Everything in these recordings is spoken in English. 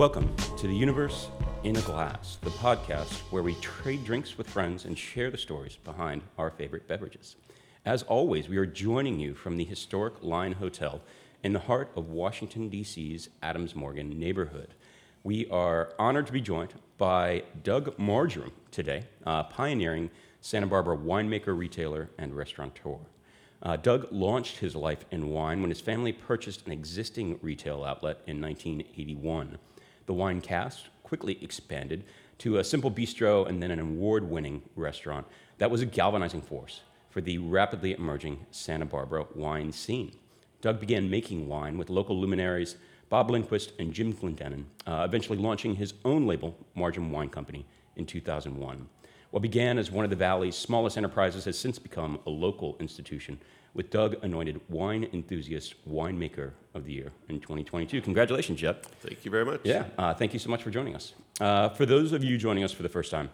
Welcome to the Universe in a Glass, the podcast where we trade drinks with friends and share the stories behind our favorite beverages. As always, we are joining you from the historic Line Hotel in the heart of Washington, D.C.'s Adams Morgan neighborhood. We are honored to be joined by Doug Margerum today, uh, pioneering Santa Barbara winemaker, retailer, and restaurateur. Uh, Doug launched his life in wine when his family purchased an existing retail outlet in 1981. The Wine Cask quickly expanded to a simple bistro and then an award winning restaurant that was a galvanizing force for the rapidly emerging Santa Barbara wine scene. Doug began making wine with local luminaries Bob Lindquist and Jim Clendenen, uh, eventually launching his own label, Margerum Wine Company, in 2001. What began as one of the Valley's smallest enterprises has since become a local institution, with Doug anointed Wine Enthusiast Winemaker of the Year in 2022. Congratulations, Jeff. Thank you very much. Yeah, uh, thank you so much for joining us. Uh, for those of you joining us for the first time,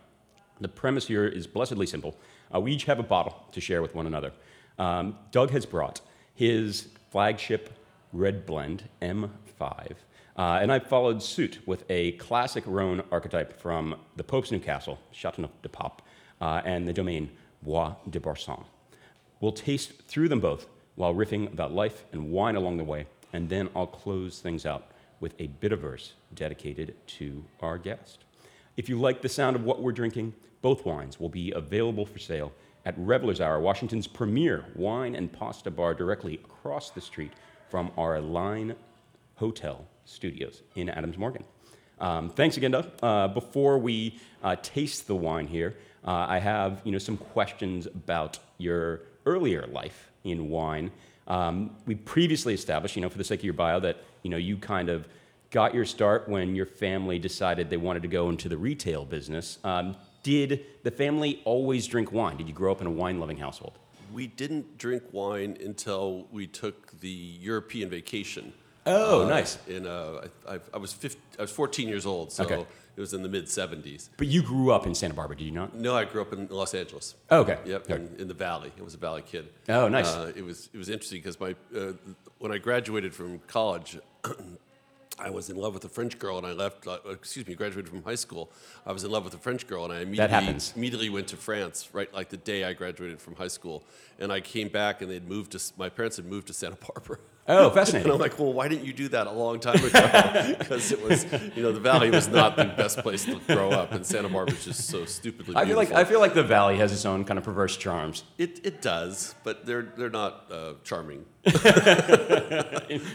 the premise here is blessedly simple. Uh, we each have a bottle to share with one another. Um, Doug has brought his flagship red blend, M5, uh, and I followed suit with a classic Rhone archetype from the Pope's Newcastle, Chateauneuf de Pape, uh, and the domain Bois de Boursan. We'll taste through them both while riffing about life and wine along the way, and then I'll close things out with a bit of verse dedicated to our guest. If you like the sound of what we're drinking, both wines will be available for sale at Revelers Hour, Washington's premier wine and pasta bar directly across the street from our Line Hotel studios in Adams Morgan. Um, thanks again, Doug. Uh, before we uh, taste the wine here, uh, I have you know some questions about your earlier life in wine. Um, we previously established, you know, for the sake of your bio, that you know you kind of got your start when your family decided they wanted to go into the retail business. Um, did the family always drink wine? Did you grow up in a wine-loving household? We didn't drink wine until we took the European vacation. Oh, Uh, nice. In uh, I, I, I was 15, I was 14 years old, so Okay. It was in the mid 70s. But you grew up in Santa Barbara, did you not? No, I grew up in Los Angeles. Oh, okay. Yep, Okay. in, in the valley. I was a valley kid. Oh, nice. Uh, it was it was interesting because my uh, when I graduated from college, I was in love with a French girl, and I left. Uh, excuse me, graduated from high school. I was in love with a French girl, and I immediately immediately went to France. Right, like the day I graduated from high school, and I came back, and they'd moved to. My parents had moved to Santa Barbara. Oh, And fascinating. I'm like, well, why didn't you do that a long time ago? Because it was, you know, the Valley was not the best place to grow up, and Santa Barbara is just so stupidly Beautiful. I feel like I feel like the valley has its own kind of perverse charms. It, it does, but they're they're not uh, charming.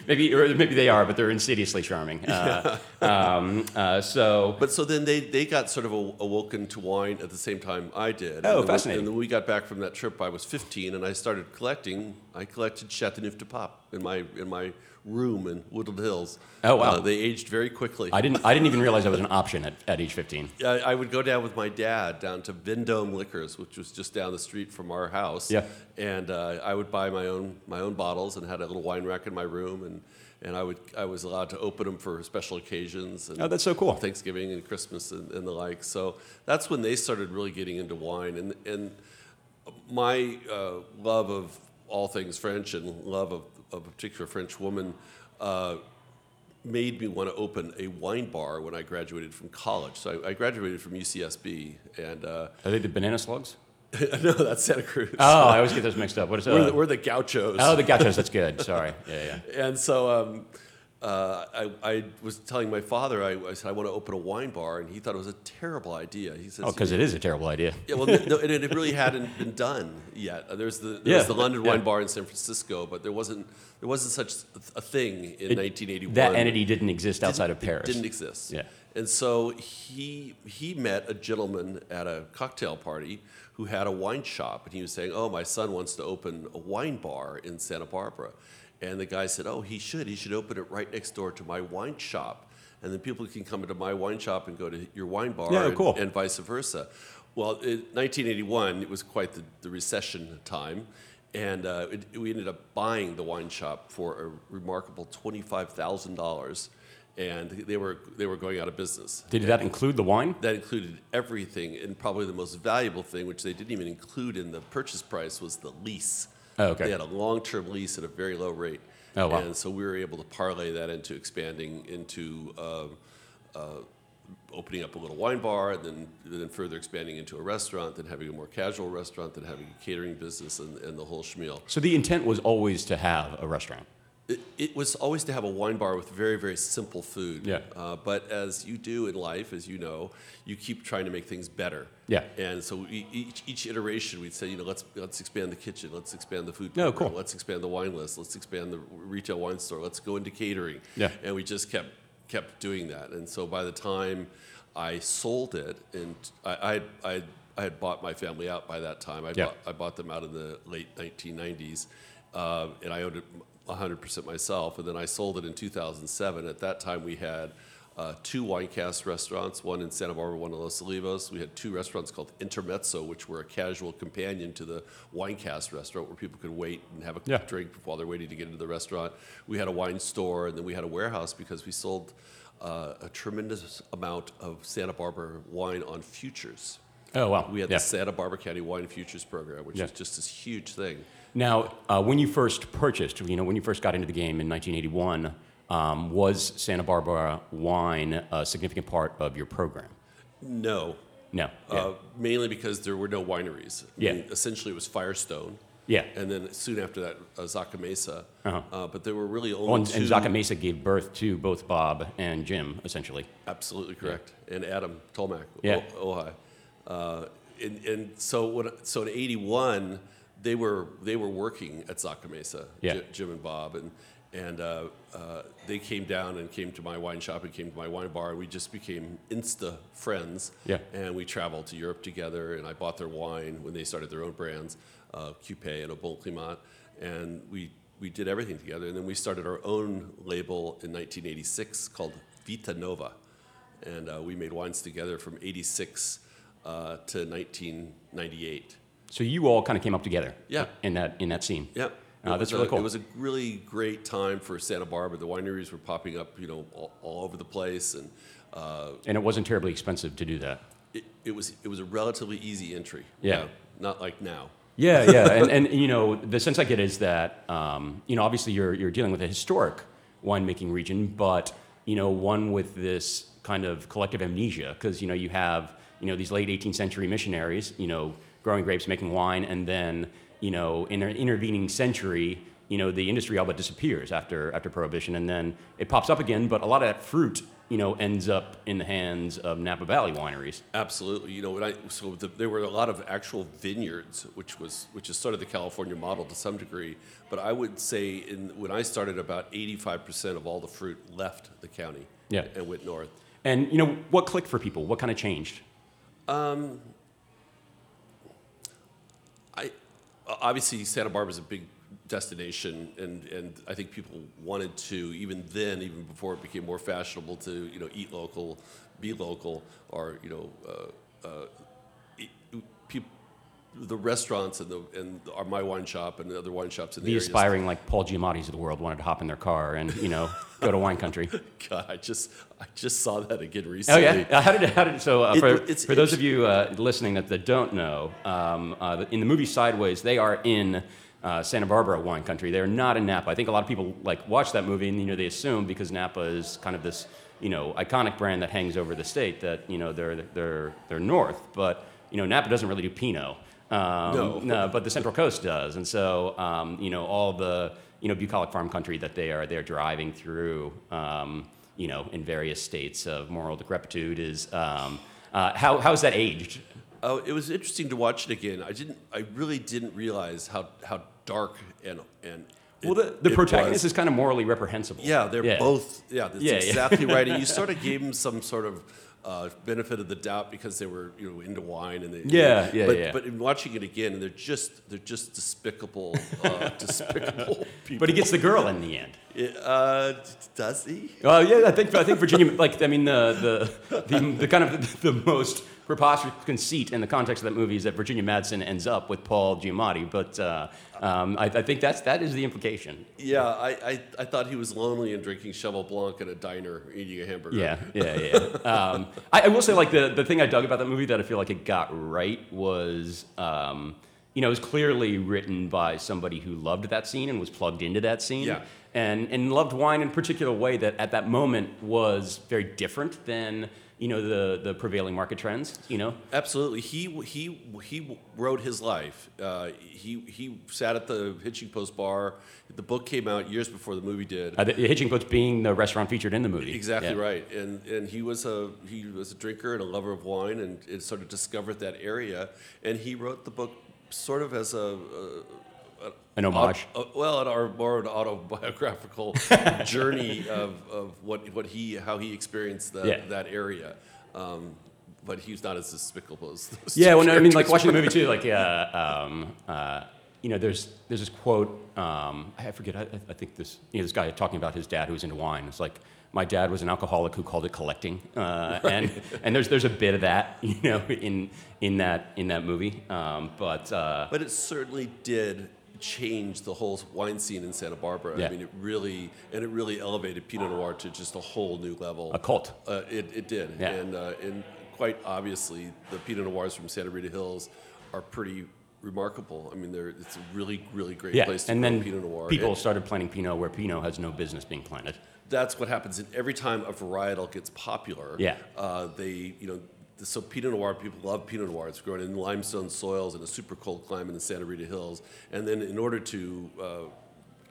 maybe or maybe they are, but they're insidiously charming. Uh, um, uh, so But so then they, they got sort of a- awoken to wine at the same time I did. Oh, and then, fascinating. And then we got back from that trip. I was 15, and I started collecting. I collected Chateauneuf de Pape in my in my room in Woodland Hills. Oh, wow. Uh, they aged very quickly. I didn't I didn't even realize that was an option at, at age 15. I, I would go down with my dad down to Vendome Liquors, which was just down the street from our house. Yeah. And uh, I would buy my own my own bottles and had a little wine rack in my room, and, and I would I was allowed to open them for special occasions. And Oh, that's so cool. Thanksgiving and Christmas and, and the like. So that's when they started really getting into wine, and and my uh, love of all things French and love of, of a particular French woman. Uh, made me want to open a wine bar when I graduated from college. So I, I graduated from UCSB, and uh, Are they the banana slugs? no, that's Santa Cruz. Oh, I always get those mixed up. What is we're, the, uh, we're the gauchos. Oh, the gauchos. That's good. Sorry. Yeah, yeah. and so um, uh, I, I was telling my father, I, I said, I want to open a wine bar, and he thought it was a terrible idea. He says, Oh, because it is a terrible idea. Yeah, well, no, and it really hadn't been done yet. Uh, There's the Yeah, there's the London yeah. Wine Bar in San Francisco, but there wasn't there wasn't such a thing in It- 1981. That entity didn't exist outside of Didn't- Paris. It didn't exist. Yeah. And so he he met a gentleman at a cocktail party who had a wine shop, and he was saying, "Oh, my son wants to open a wine bar in Santa Barbara," and the guy said, "Oh, he should. He should open it right next door to my wine shop." And then people can come into my wine shop and go to your wine bar, Yeah, and, cool. and vice versa. Well, in 1981, it was quite the, the recession time, and uh, it, we ended up buying the wine shop for a remarkable twenty-five thousand dollars, and they were they were going out of business. Did that include the wine? That included everything, and probably the most valuable thing, which they didn't even include in the purchase price, was the lease. Oh, okay. They had a long-term lease at a very low rate. Oh, wow. And so we were able to parlay that into expanding into um, uh, opening up a little wine bar, and then then further expanding into a restaurant, then having a more casual restaurant, then having a catering business, and, and the whole schmeal. So the intent was always to have a restaurant. It, it was always to have a wine bar with very, very simple food. Yeah. Uh, but as you do in life, as you know, you keep trying to make things better. Yeah. And so we, each, each iteration, we'd say, you know, let's let's expand the kitchen, let's expand the food. Program, cool. Let's expand the wine list. Let's expand the retail wine store. Let's go into catering. Yeah. And we just kept kept doing that. And so by the time I sold it, and I I had- I I had bought my family out by that time. I Yeah. bought I bought them out in the late 1990s, uh, and I owned it 100% myself. And then I sold it in 2007. At that time, we had uh, two Wine Cask restaurants, one in Santa Barbara, one in Los Olivos. We had two restaurants called Intermezzo, which were a casual companion to the Wine Cask restaurant where people could wait and have a Yeah. drink while they're waiting to get into the restaurant. We had a wine store, and then we had a warehouse because we sold uh, a tremendous amount of Santa Barbara wine on futures. Oh wow. We had yeah. the Santa Barbara County Wine Futures Program, which Yeah. is just this huge thing. Now, uh, when you first purchased, you know, when you first got into the game in 1981, um, was Santa Barbara wine a significant part of your program? No, No. Yeah. uh, mainly because there were no wineries. I Yeah. mean, essentially, it was Firestone. yeah. And then soon after that, uh, Zaca Mesa. Uh-huh. Uh, but there were really only Oh, and, two. and Zaca Mesa gave birth to both Bob and Jim, essentially. Absolutely correct. And Adam Tolmach, Yeah. O- Ojai. Uh, and, and so when, so in '81, they were they were working at Zaca Mesa, Yeah. Ji- Jim and Bob, and and uh, uh, they came down and came to my wine shop and came to my wine bar, and we just became insta friends. Yeah. And we traveled to Europe together, and I bought their wine when they started their own brands, uh, Qupé and Au Bon Climat, and we we did everything together, and then we started our own label in 1986 called Vita Nova, and uh, we made wines together from 86 uh, to 1998. So you all kind of came up together. Yeah. In that in that scene. Yeah. Uh, that's really a, cool. It was a really great time for Santa Barbara. The wineries were popping up, you know, all, all over the place, and uh, and it wasn't terribly expensive to do that. it, it was it was a relatively easy entry. Yeah. not like now. Yeah, yeah, and, and you know the sense I get is that um, you know obviously you're you're dealing with a historic winemaking region, but you know one with this kind of collective amnesia because you know you have you know these late 18th century missionaries you know growing grapes, making wine, and then you know in an intervening century you know the industry all but disappears after after prohibition, and then it pops up again, but a lot of that fruit you know ends up in the hands of Napa Valley wineries. Absolutely. You know, when I, so the, there were a lot of actual vineyards, which was which is sort of the California model to some degree. But I would say, in, when I started, about 85% of all the fruit left the county Yeah. and went north. And you know what clicked for people? What kind of changed? I obviously Santa Barbara is a big destination, and, and I think people wanted to even then, even before it became more fashionable to you know eat local, be local, or you know, uh, uh, the restaurants and the and our my wine shop and the other wine shops in the, the area. aspiring like Paul Giamatti's of the world wanted to hop in their car and you know go to wine country. God, I just I just saw that again recently. Oh yeah, Uh, how did how did so uh, It- for, for those of you uh, listening that, that don't know, um, uh, in the movie Sideways, they are in uh, Santa Barbara wine country. They're not in Napa. I think a lot of people like watch that movie and you know they assume because Napa is kind of this you know iconic brand that hangs over the state that you know they're they're they're north, but you know Napa doesn't really do Pinot. Um, No. but the Central Coast does, and so um, you know all the you know bucolic farm country that they are they're driving through, um, you know, in various states of moral decrepitude is um, uh, how how's that aged? Oh, it was interesting to watch it again. I didn't. I really didn't realize how how dark and and. Well, the, the it protagonist was. is kind of morally reprehensible. Yeah, they're both. Yeah, that's Yeah, yeah. exactly right. And you sort of gave them some sort of uh, benefit of the doubt because they were you know into wine and they. Yeah, yeah, but, yeah. But in watching it again, they're just they're just despicable, uh, despicable people. But he gets the girl in the end. Uh, does he? Oh yeah, I think I think Virginia, like I mean the the the, the kind of the, the most preposterous conceit in the context of that movie is that Virginia Madsen ends up with Paul Giamatti, but uh, um, I, I think that's that is the implication. Yeah, I, I, I thought he was lonely and drinking Cheval Blanc at a diner eating a hamburger. Yeah, yeah, yeah. um, I, I will say, like the the thing I dug about that movie that I feel like it got right was, um, you know, it was clearly written by somebody who loved that scene and was plugged into that scene. Yeah. And, and loved wine in a particular way that at that moment was very different than, you know, the, the prevailing market trends, you know? Absolutely. He he he wrote his life. Uh, he he sat at the Hitching Post bar. The book came out years before the movie did. Uh, the Hitching Post being the restaurant featured in the movie. Exactly Yeah. right. And and he was a he was a drinker and a lover of wine, and, and sort of discovered that area. And he wrote the book sort of as a. a An homage. uh, well, an, or more autobiographical journey of, of what, what he how he experienced that, Yeah. that area. Um, but he's not as despicable as those Yeah, well, no, I mean, like watching the movie too. Like, uh, um, uh, you know, there's there's this quote. Um, I forget. I, I think this. You know, this guy talking about his dad who was into wine. It's like my dad was an alcoholic who called it collecting, uh, and and there's there's a bit of that, you know, in in that in that movie. Um, but uh, But it certainly did change the whole wine scene in Santa Barbara. Yeah. I mean, it really and it really elevated Pinot Noir to just a whole new level. a cult. Uh, it, it did, Yeah. and uh, and quite obviously, the Pinot Noirs from Santa Rita Hills are pretty remarkable. I mean, they're it's a really really great Yeah, place to and grow then Pinot Noir. people And started planting Pinot where Pinot has no business being planted. that's what happens. And every time a varietal gets popular, Yeah. uh, they you know. So Pinot Noir, people love Pinot Noir. It's grown in limestone soils in a super cold climate in the Santa Rita Hills. And then in order to uh,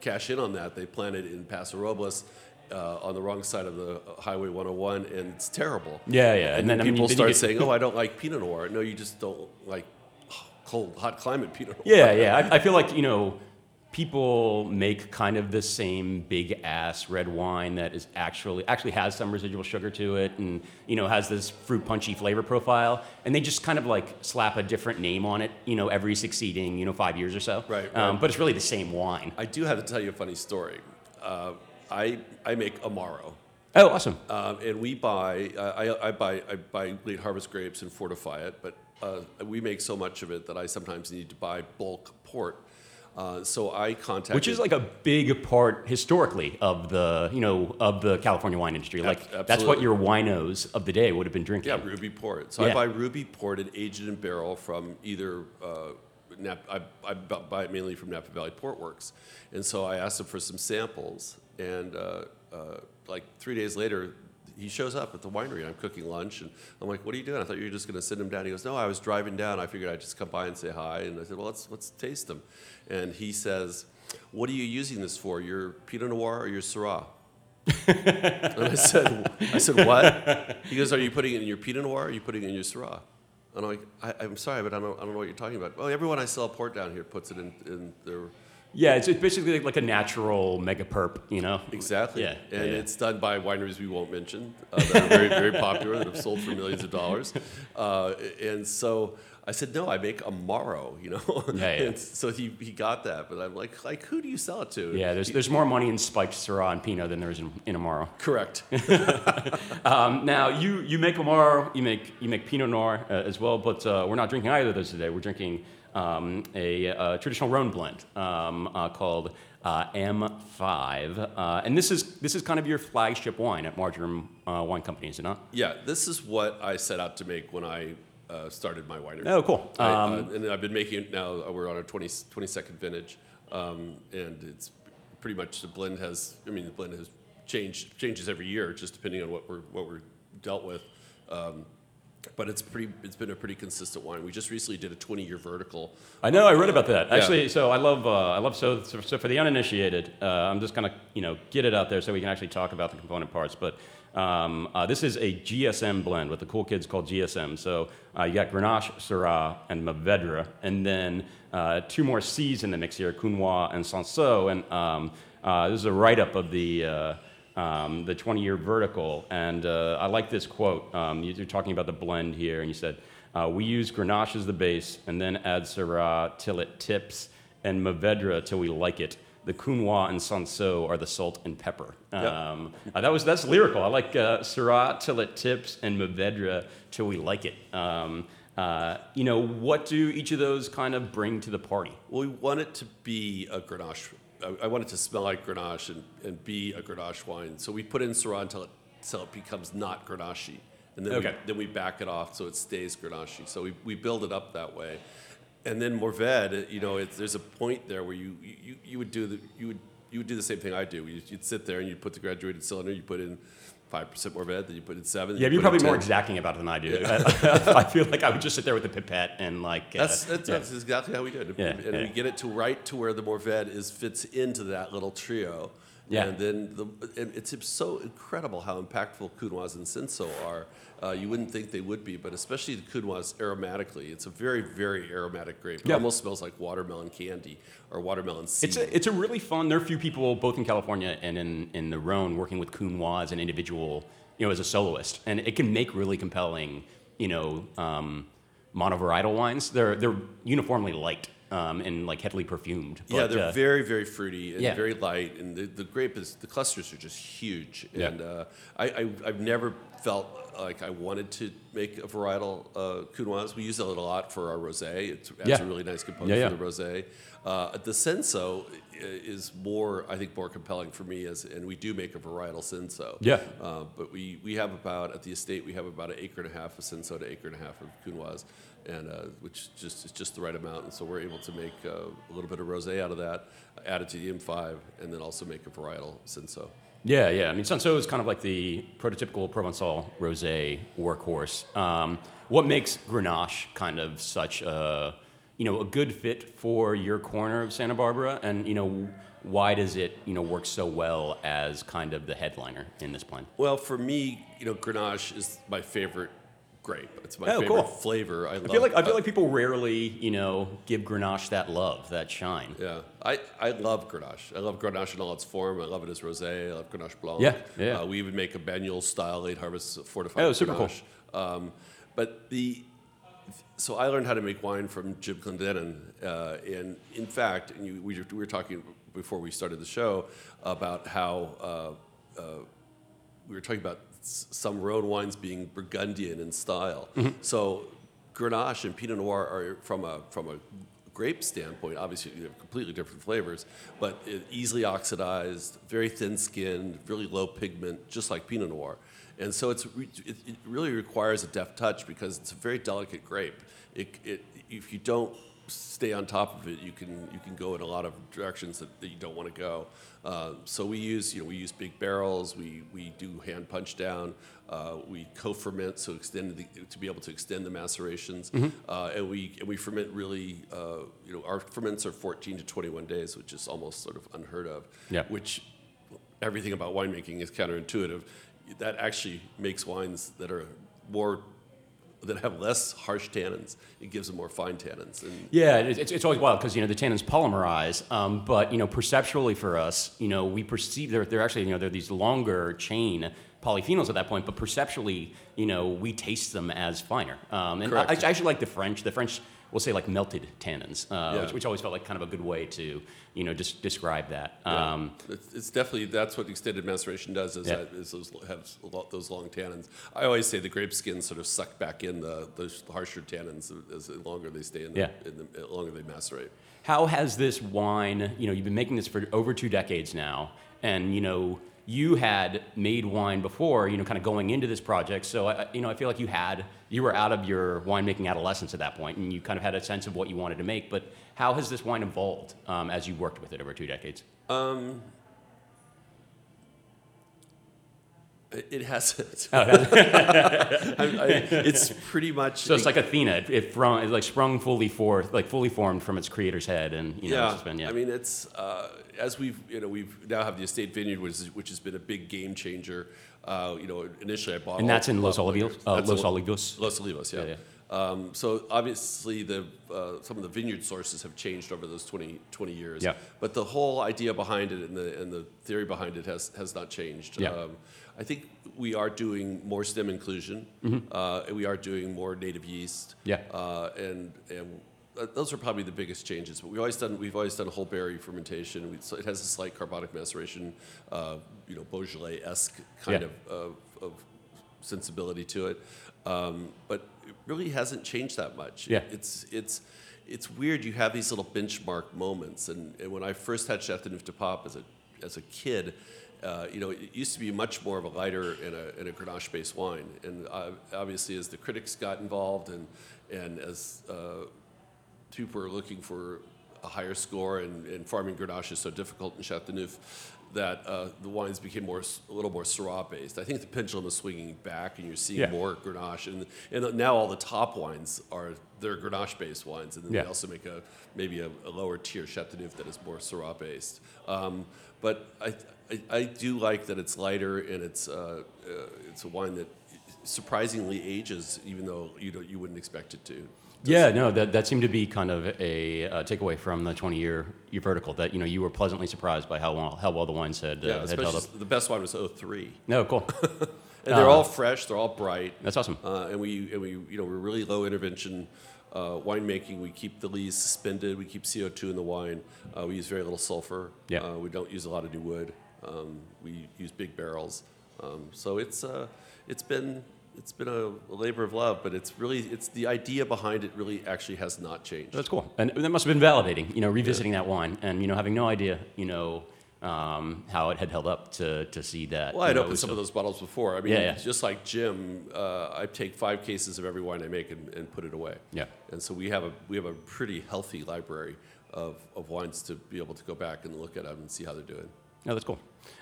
cash in on that, they planted in Paso Robles uh, on the wrong side of the uh, Highway 101, and it's terrible. Yeah, yeah, And, and then, then, I mean, people start get- saying, "Oh, I don't like Pinot Noir." No, you just don't like cold, hot climate Pinot Noir. Yeah, yeah. I, I feel like you know, people make kind of the same big ass red wine that is actually actually has some residual sugar to it, and you know has this fruit punchy flavor profile, and they just kind of like slap a different name on it, you know, every succeeding you know five years or so. Right, Um, right. but it's really the same wine. I do have to tell you a funny story. Uh, I I make Amaro. Oh, awesome. Um, and we buy, uh, I, I buy, I buy late harvest grapes and fortify it, but uh, we make so much of it that I sometimes need to buy bulk port. Uh, so I contacted, Which is like a big part historically of the you know of the California wine industry. Like that's what your winos of the day would have been drinking. yeah, Ruby port. So Yeah. I buy Ruby ported, aged in barrel from either. Uh, Nap, I, I buy it mainly from Napa Valley Port Works, and so I asked them for some samples, and uh, uh, like three days later, he shows up at the winery. and I'm cooking lunch, and I'm like, "What are you doing?" I thought you were just going to send him down. He goes, "No, I was driving down. I figured I'd just come by and say hi." And I said, "Well, let's let's taste them." And he says, "What are you using this for? Your Pinot Noir or your Syrah?" and I said, "I said what?" He goes, "Are you putting it in your Pinot Noir? or Are you putting it in your Syrah?" And I'm like, I, "I'm sorry, but I don't I don't know what you're talking about." Well, everyone I sell port down here puts it in in their Yeah, it's, it's basically like a natural mega perp, you know? Exactly. Yeah, And yeah, it's done by wineries we won't mention uh, that are very, very popular that have sold for millions of dollars. Uh, and so I said, no, I make Amaro, you know? Yeah, yeah. and so he, he got that. But I'm like, like, who do you sell it to? Yeah, there's, there's more money in spiked Syrah and Pinot than there is in, in Amaro. Correct. Um, now, you, you make Amaro, you make, you make Pinot Noir uh, as well, but uh, we're not drinking either of those today. We're drinking um, a, uh traditional Rhone blend um, uh, called uh, M5. Uh, and this is, this is kind of your flagship wine at Margerum uh, Wine Company, is it not? yeah, this is what I set out to make when I uh, started my winery. Oh, cool. I, Um, uh, and I've been making it now. We're on our 20, 22nd vintage, um, and it's pretty much the blend has. I mean, the blend has changed changes every year, just depending on what we're what we're dealt with. Um, but it's pretty. It's been a pretty consistent wine. We just recently did a 20 year vertical. I know. I read about that. Yeah. Actually, so I love. Uh, I love. So, so, so for the uninitiated, uh, I'm just gonna you know get it out there so we can actually talk about the component parts. But um, uh, this is a GSM blend, what the cool kids call GSM. So uh, you got Grenache, Syrah, and Mourvedre, and then uh, two more C's in the mix here, Counoise and Cinsault. And um, uh, this is a write-up of the. Um, the 20 year vertical. And uh, I like this quote. Um, you- you're talking about the blend here, and you said, uh, We use Grenache as the base and then add Syrah till it tips and Mourvedre till we like it. The Counoise and Cinsault are the salt and pepper. Yep. Um, uh, that was that's lyrical. I like uh, Syrah till it tips and Mourvedre till we like it. Um, uh, you know, what do each of those kind of bring to the party? Well, we want it to be a Grenache. I, I want it to smell like Grenache and, and be a Grenache wine. So we put in Syrah until it, until it becomes not Grenache. And then, Okay. we, then we back it off so it stays Grenache. So we, we build it up that way. and then Morved, you know, it's, there's a point there where you, you, you would do the you would you would do the same thing I do. You'd, you'd sit there and you'd put the graduated cylinder, you put in five percent Morved, than you put in seven. Yeah, you you're probably more 10. exacting about it than I do. I feel like I would just sit there with the pipette and like. uh, That's, that's, yeah. that's exactly how we do it. Yeah, and yeah. we get it to right to where the Morved is fits into that little trio. Yeah. And then the, and it's so incredible how impactful Counoise and Cinsault are. Uh, you wouldn't think they would be, but especially the Counoise aromatically, it's a very, very aromatic grape. It Yeah. almost smells like watermelon candy or watermelon seed. It's a, it's a really fun. There are a few people, both in California and in, in the Rhone, working with Counoise as an individual, you know, as a soloist, and it can make really compelling, you know, um, monovarietal wines. They're they're uniformly light um, and like heavily perfumed. yeah, they're uh, very, very fruity and Yeah. very light, and the, the grape is the clusters are just huge. Yeah. And uh, I, I I've never felt like I wanted to make a varietal uh, Counoise. We use it a lot for our rosé. It's, it's Yeah. a really nice component Yeah, for the rosé. Uh, the Cinsault is more, I think, more compelling for me as, and we do make a varietal Cinsault. Yeah. Uh, but we, we have about at the estate we have about an acre and a half of Cinsault to acre and a half of Counoise, and uh, which just is just the right amount. And so we're able to make uh, a little bit of rosé out of that, add it to the M5, and then also make a varietal Cinsault. Yeah, yeah. I mean, Cinsault is kind of like the prototypical Provençal rosé workhorse. Um, what makes Grenache kind of such a, you know, a good fit for your corner of Santa Barbara, and you know, why does it, you know, work so well as kind of the headliner in this blend? Well, for me, you know, Grenache is my favorite grape. It's my Oh, favorite cool. flavor. I, I feel like I feel like people rarely, you know, give Grenache that love, that shine. Yeah, I, I love Grenache. I love Grenache in all its form. I love it as rosé. I love Grenache Blanc. Yeah, yeah. Uh, we even make a Banyuls style late harvest fortified. Oh, super cool. Um, but the so I learned how to make wine from Jim Clendenen, uh, and in fact, and you, we, were- we were talking before we started the show about how uh, uh, we were talking about some Rhone wines being Burgundian in style. Mm-hmm. So Grenache and Pinot Noir are from a from a grape standpoint. Obviously, you have completely different flavors, but easily oxidized, very thin-skinned, really low pigment, just like Pinot Noir. And so it's re- it, it really requires a deft touch because it's a very delicate grape. It, it, if you don't stay on top of it, you can you can go in a lot of directions that, that you don't want to go. Uh, so we use you know we use big barrels. We we do hand punch down. Uh, we co-ferment so extend the, to be able to extend the macerations, uh, and we and we ferment really. Uh, you know our ferments are 14 to 21 days, which is almost sort of unheard of. Yeah. Which everything about winemaking is counterintuitive. That actually makes wines that are more that have less harsh tannins. It gives them more fine tannins. And Yeah, it's, it's always wild because you know the tannins polymerize, um, but you know perceptually for us, you know we perceive they're, they're actually you know they're these longer chain polyphenols at that point, but perceptually you know we taste them as finer. Um, and I. I actually like the French. The French will say like melted tannins, uh, Yeah. which, which always felt like kind of a good way to you know just describe that. Yeah. Um, it's, it's definitely that's what extended maceration does. Is Yeah. that is those have a lot- those long tannins. I always say the grape skins sort of suck back in the those harsher tannins as the longer they stay in. The, Yeah. in the, the longer they macerate. How has this wine, you know, you've been making this for over two decades now, and, you know, you had made wine before, you know, kind of going into this project. So, I, you know, I feel like you had, you were out of your winemaking adolescence at that point, and you kind of had a sense of what you wanted to make. But how has this wine evolved um, as you worked with it over two decades? It, it has. Oh, I, I, it's pretty much. So it's like Athena, it, it, sprung, it like sprung fully forth, like fully formed from its creator's head, and you know, yeah, been, yeah. I mean, it's uh, as we've you know we've now have the estate vineyard, which is, which has been a big game changer. Uh, you know, initially I bought and that's in Los Olivos. Uh, Los Olivos. Los Olivos, yeah. Yeah, Um, so obviously the uh, some of the vineyard sources have changed over those 20, 20 years. Yeah. But the whole idea behind it and the and the theory behind it has has not changed. Yeah. Um, I think we are doing more stem inclusion. Uh, and we are doing more native yeast. Mm-hmm. Yeah. Uh, and and those are probably the biggest changes. But we've always done we've always done whole berry fermentation. We, so it has a slight carbonic maceration, uh, you know, Beaujolais esque kind Yeah. of, of, of sensibility to it. Um, but it really hasn't changed that much. Yeah. It's it's it's weird. You have these little benchmark moments, and, and when I first had Chateauneuf de Pape as a as a kid. Uh, you know, it used to be much more of a lighter and a, and a Grenache-based wine, and uh, obviously, as the critics got involved and and as uh, people are looking for a higher score, and, and farming Grenache is so difficult in Chateauneuf that uh, the wines became more a little more Syrah based. I think the pendulum is swinging back, and you're seeing Yeah. more Grenache, and and now all the top wines are they're Grenache based wines, and then Yeah. they also make a maybe a, a lower tier Chateauneuf that is more Syrah based. Um, but I, I I do like that it's lighter and it's uh, uh, it's a wine that surprisingly ages, even though you don't you wouldn't expect it to. Yeah, no, that, that seemed to be kind of a uh, takeaway from the 20 year year vertical that you know you were pleasantly surprised by how well how well the wines had, uh, Yeah, had held up. the best wine was 03. No, cool. And they're Uh, all fresh, they're all bright. That's awesome. Uh, and we, and we, you know, we're really low intervention uh, winemaking. We keep the lees suspended. We keep CO2 in the wine. Uh, we use very little sulfur. Yeah. Uh, we don't use a lot of new wood. Um, we use big barrels. Um, so it's, uh, it's been, it's been a, a labor of love, but it's really, it's the idea behind it really actually has not changed. That's cool. And that must have been validating, you know, revisiting that wine and, you know, having no idea, you know, um, how it had held up to, to see that. Well, I'd know, opened some so- of those bottles before. I mean, Yeah, yeah. just like Jim, uh, I take five cases of every wine I make and, and put it away. Yeah. And so we have a we have a pretty healthy library of, of wines to be able to go back and look at them and see how they're doing. No, that's cool.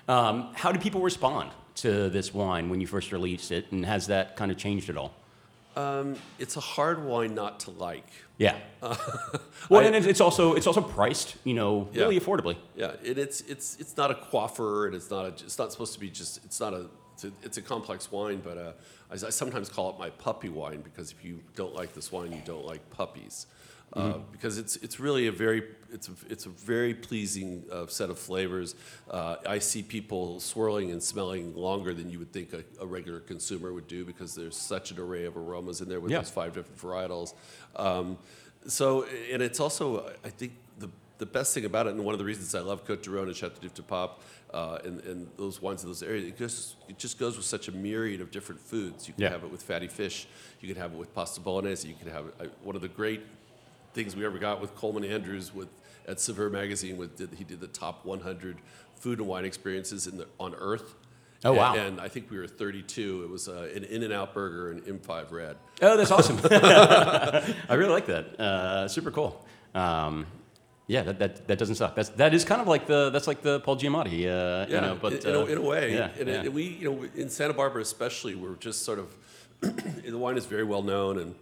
Um, how do people respond to this wine when you first released it, and has that kind of changed at all? It's a hard wine not to like. Yeah. well, I- and it's- it's also it's also priced, you know, Yeah. really affordably. Yeah, and it's it's it's not a quaffer, and it's not a, it's not supposed to be just it's not a it's a, it's a complex wine, but uh, I, I sometimes call it my puppy wine because if you don't like this wine, you don't like puppies. Uh, because it's it's really a very it's a, it's a very pleasing uh, set of flavors. Uh, I see people swirling and smelling longer than you would think a, a regular consumer would do because there's such an array of aromas in there with Yeah. those five different varietals. Um, so and it's also I think the the best thing about it, and one of the reasons I love Cote du Rhone and Chateau de Pape, uh, and, and those wines in those areas, it just, it just goes with such a myriad of different foods. You can Yeah. have it with fatty fish, you can have it with pasta bolognese, you can have it. I, one of the great things we ever got with Coleman Andrews with at Saveur magazine, with did, he did the top 100 food and wine experiences in the, on Earth. Oh, wow. And, and I think we were 32. It was uh, an In-N-Out burger and M5 Red. Oh, that's awesome. I really like that. Uh, super cool. Um, yeah, that, that, that doesn't suck. That's that is kind of like the that's like the Paul Giamatti. Uh, Yeah, you know, but in, in, a, in a way. yeah, and, yeah. and we, you know, in Santa Barbara especially, we're just sort of the wine is very well known, and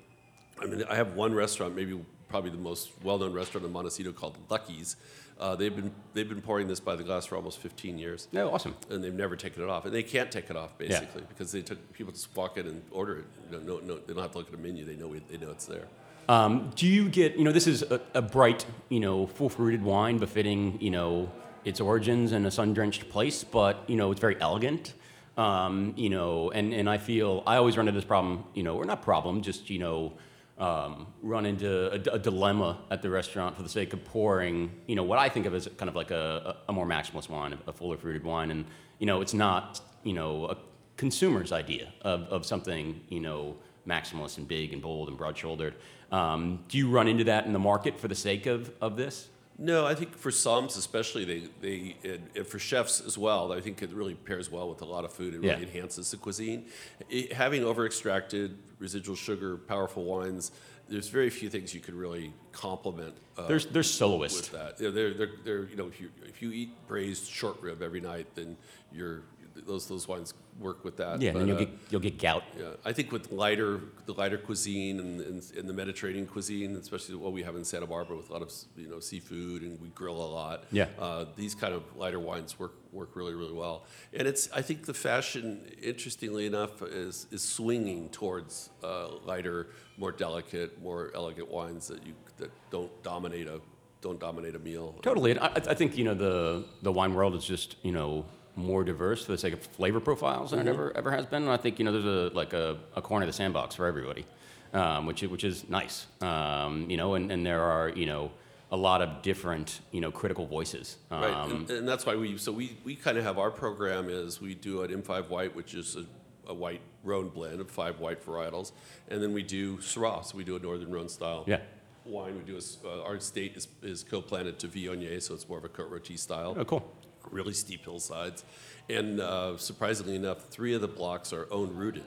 I mean, I have one restaurant, maybe probably the most well-known restaurant in Montecito called Lucky's. Uh, they've been they've been pouring this by the glass for almost 15 years, No, awesome. and they've never taken it off, and they can't take it off basically because they took people just walk in and order it. You know, no, no, they don't have to look at a menu; they know it, they know it's there. Um, do you get, you know, this is a, a bright, you know, full fruited wine befitting, you know, its origins in a sun drenched place, but, you know, it's very elegant. Um, you know, and, and I feel I always run into this problem, you know, or not problem, just, you know, um, run into a, a dilemma at the restaurant for the sake of pouring, you know, what I think of as kind of like a, a, more maximalist wine, a fuller fruited wine. And, you know, it's not, you know, a consumer's idea of, of something, you know, maximalist and big and bold and broad shouldered. Um, do you run into that in the market for the sake of, of this? No, I think for somms especially, they, they and, and for chefs as well, I think it really pairs well with a lot of food. It really Yeah. enhances the cuisine. It, having over extracted residual sugar, powerful wines, there's very few things you could really complement. Uh, There's, there's soloists. with that. Yeah, they're, they're, they're, you know, if you, if you eat braised short rib every night, then you're, those, those wines work with that. Yeah, and then you'll uh, get, you'll get gout. yeah, I think with lighter, the lighter cuisine and, and, and the Mediterranean cuisine, especially what we have in Santa Barbara with a lot of you know seafood and we grill a lot. Yeah. uh, these kind of lighter wines work work really really well. And it's I think the fashion, interestingly enough, is is swinging towards uh, lighter, more delicate, more elegant wines that you that don't dominate a don't dominate a meal. Totally. And I, I think, you know, the, the wine world is just, you know, more diverse for the sake of flavor profiles than it ever, ever has been. And I think, you know, there's a, like a, a corner of the sandbox for everybody, um, which, is- which is nice. Um, you know, and, and there are, you know, a lot of different, you know, critical voices. Um, Right, and, and that's why we so we, we kind of have our program is we do an M5 white, which is a, a white Rhone blend of five white varietals, and then we do Syrah, so we do a Northern Rhone style. Yeah. Wine we do is uh, our state is, is co-planted to Viognier, so it's more of a Cote Rôtie style. Oh, cool. Really steep hillsides, and uh, surprisingly enough, three of the blocks are own rooted,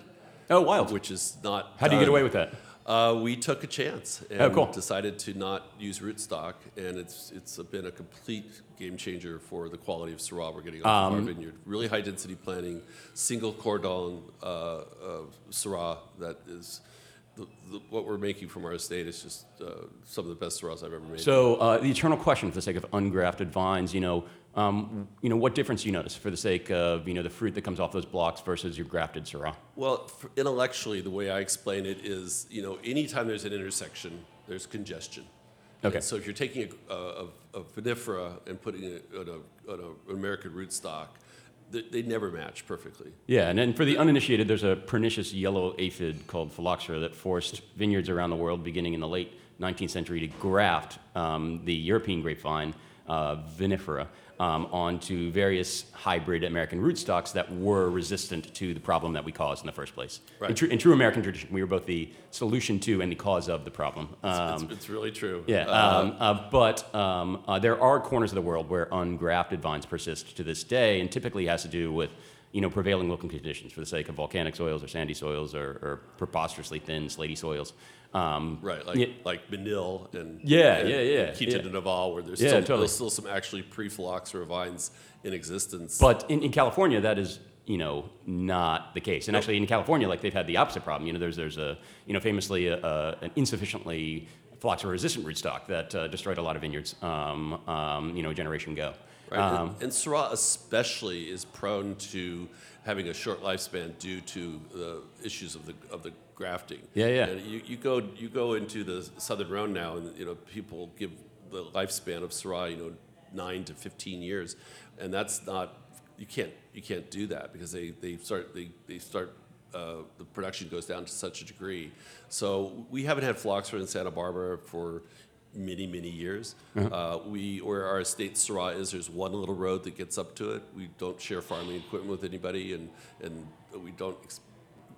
Oh, wild. which is not. How do you get away with that? Uh, we took a chance and Oh, cool. decided to not use rootstock, and it's it's been a complete game changer for the quality of Syrah we're getting off Um, of our vineyard. Really high density planting, single cordon uh, uh, Syrah that is. The, the, what we're making from our estate is just uh, some of the best Syrahs I've ever made. So uh, the eternal question, for the sake of ungrafted vines, you know, um, you know, what difference do you notice for the sake of you know the fruit that comes off those blocks versus your grafted Syrah? Well, intellectually, the way I explain it is, you know, anytime there's an intersection, there's congestion. Okay. And so if you're taking a, a, a vinifera and putting it on, a, on a, an American rootstock, they, they never match perfectly. Yeah, and then for the uninitiated, there's a pernicious yellow aphid called phylloxera that forced vineyards around the world, beginning in the late 19th century, to graft um, the European grapevine uh, vinifera um, onto various hybrid American rootstocks that were resistant to the problem that we caused in the first place. In, Right. tru- in true American tradition, we were both the solution to and the cause of the problem. Um, it's, it's really true. yeah, Uh, um, uh, but um, uh, there are corners of the world where ungrafted vines persist to this day, and typically has to do with you know prevailing local conditions for the sake of volcanic soils or sandy soils or, or preposterously thin slaty soils. Um, right, like yeah, like Manil and Yeah, and yeah, yeah, Quinta yeah. do Noval, where there's Yeah, still totally. there's still some actually pre-phylloxera vines in existence. but in, in California, that is you know not the case. And actually, in California, like they've had the opposite problem. You know, there's there's a you know famously a, a, an insufficiently phylloxera-resistant rootstock that uh, destroyed a lot of vineyards. Um, um, you know, a generation ago. Right. Um, and, and Syrah especially is prone to having a short lifespan due to the issues of the of the grafting. Yeah, yeah. And you, you go you go into the southern Rhone now, and you know people give the lifespan of Syrah you know nine to fifteen years, and that's not you can't you can't do that because they they start they they start. Uh, the production goes down to such a degree. So we haven't had phylloxera in Santa Barbara for many, many years. Uh, we, where our estate Syrah is, there's one little road that gets up to it. We don't share farming equipment with anybody, and, and we don't,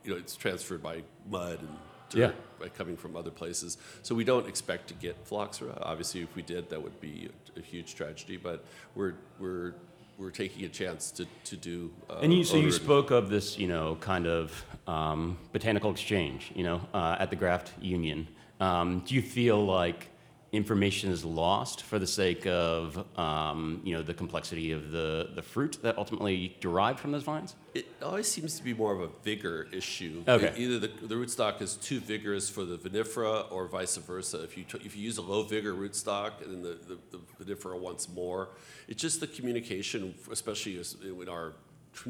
you know, it's transferred by mud and dirt Yeah. by coming from other places. So we don't expect to get phylloxera. Obviously, if we did, that would be a, a huge tragedy. But we're we're we're taking a chance to to do. Uh, And you, so you spoke of this, you know, kind of um, botanical exchange, you know, uh, at the Graft Union. Um, do you feel like information is lost for the sake of, um, you know, the complexity of the, the fruit that ultimately derived from those vines? It always seems to be more of a vigor issue. Okay. E- Either the, the rootstock is too vigorous for the vinifera or vice versa. If you, t- if you use a low vigor rootstock and then the, the, the vinifera wants more, it's just the communication, especially as- in our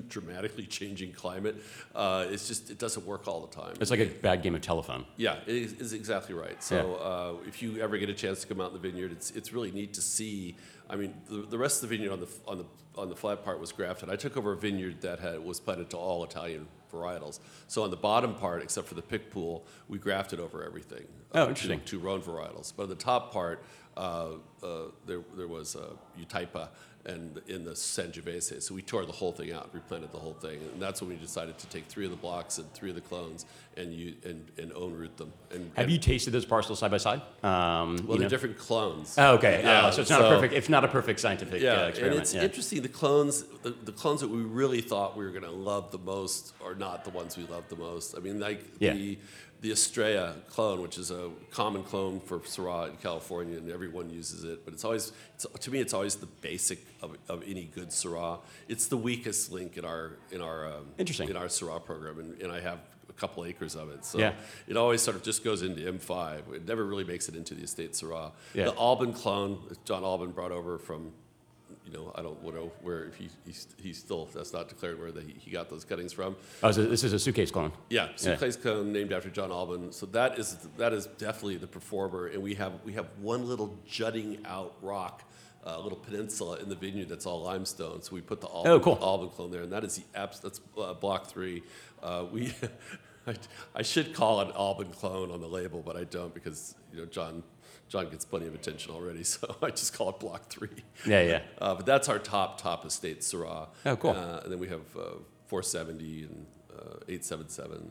dramatically changing climate, uh, it's just, it doesn't work all the time. It's like a bad game of telephone. Yeah, it is, exactly right. So uh, if you ever get a chance to come out in the vineyard, it's, it's really neat to see. I mean, the, the rest of the vineyard on the on the on the flat part was grafted. I took over a vineyard that had was planted to all Italian varietals. So on the bottom part, except for the Picpoul, we grafted over everything. Oh, uh, interesting. To, to Rhone varietals, but on the top part, uh, uh, there there was uh, Utaipa and in the Sangiovese. So we tore the whole thing out, replanted the whole thing, and that's when we decided to take three of the blocks and three of the clones and you and, and own root them. And Have and- you tasted those parcels side by side? Um, well, they're know? different clones. Oh, okay. Yeah, Uh, so it's not a perfect. It's not a perfect scientific Yeah, uh, experiment. and it's yeah. interesting. The clones, the, the clones that we really thought we were going to love the most, are not the ones we love the most. I mean, like Yeah. the the Estrella clone, which is a common clone for Syrah in California, and everyone uses it. But it's always, it's, to me, it's always the basic of, of any good Syrah. It's the weakest link in our in our um, Interesting. in our Syrah program, and, and I have a couple acres of it. So Yeah. it always sort of just goes into M5. It never really makes it into the estate Syrah. Yeah. The Alban clone, that John Alban brought over from, you know, I don't know where he, he's, he's still, that's not declared where the, he got those cuttings from. Oh, so this is a suitcase clone. Yeah, Yeah. Suclase cone named after John Alban. So that is that is definitely the performer, and we have we have one little jutting out rock, a little peninsula in the vineyard that's all limestone. So we put the Alban, Oh, cool. Alban clone there, and that is the abs- that's uh, block three. Uh, we. I, I should call it Alban clone on the label, but I don't because you know John John gets plenty of attention already, so I just call it Block Three. Yeah, yeah. Uh, but that's our top top estate Syrah. Oh, cool. Uh, and then we have uh, 470 and uh, 877 and,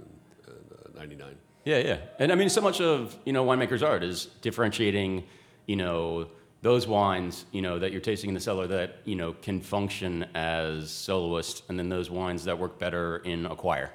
and uh, 99. Yeah, yeah. And I mean, so much of, you know, winemaker's art is differentiating, you know, those wines, you know, that you're tasting in the cellar that, you know, can function as soloist, and then those wines that work better in a choir.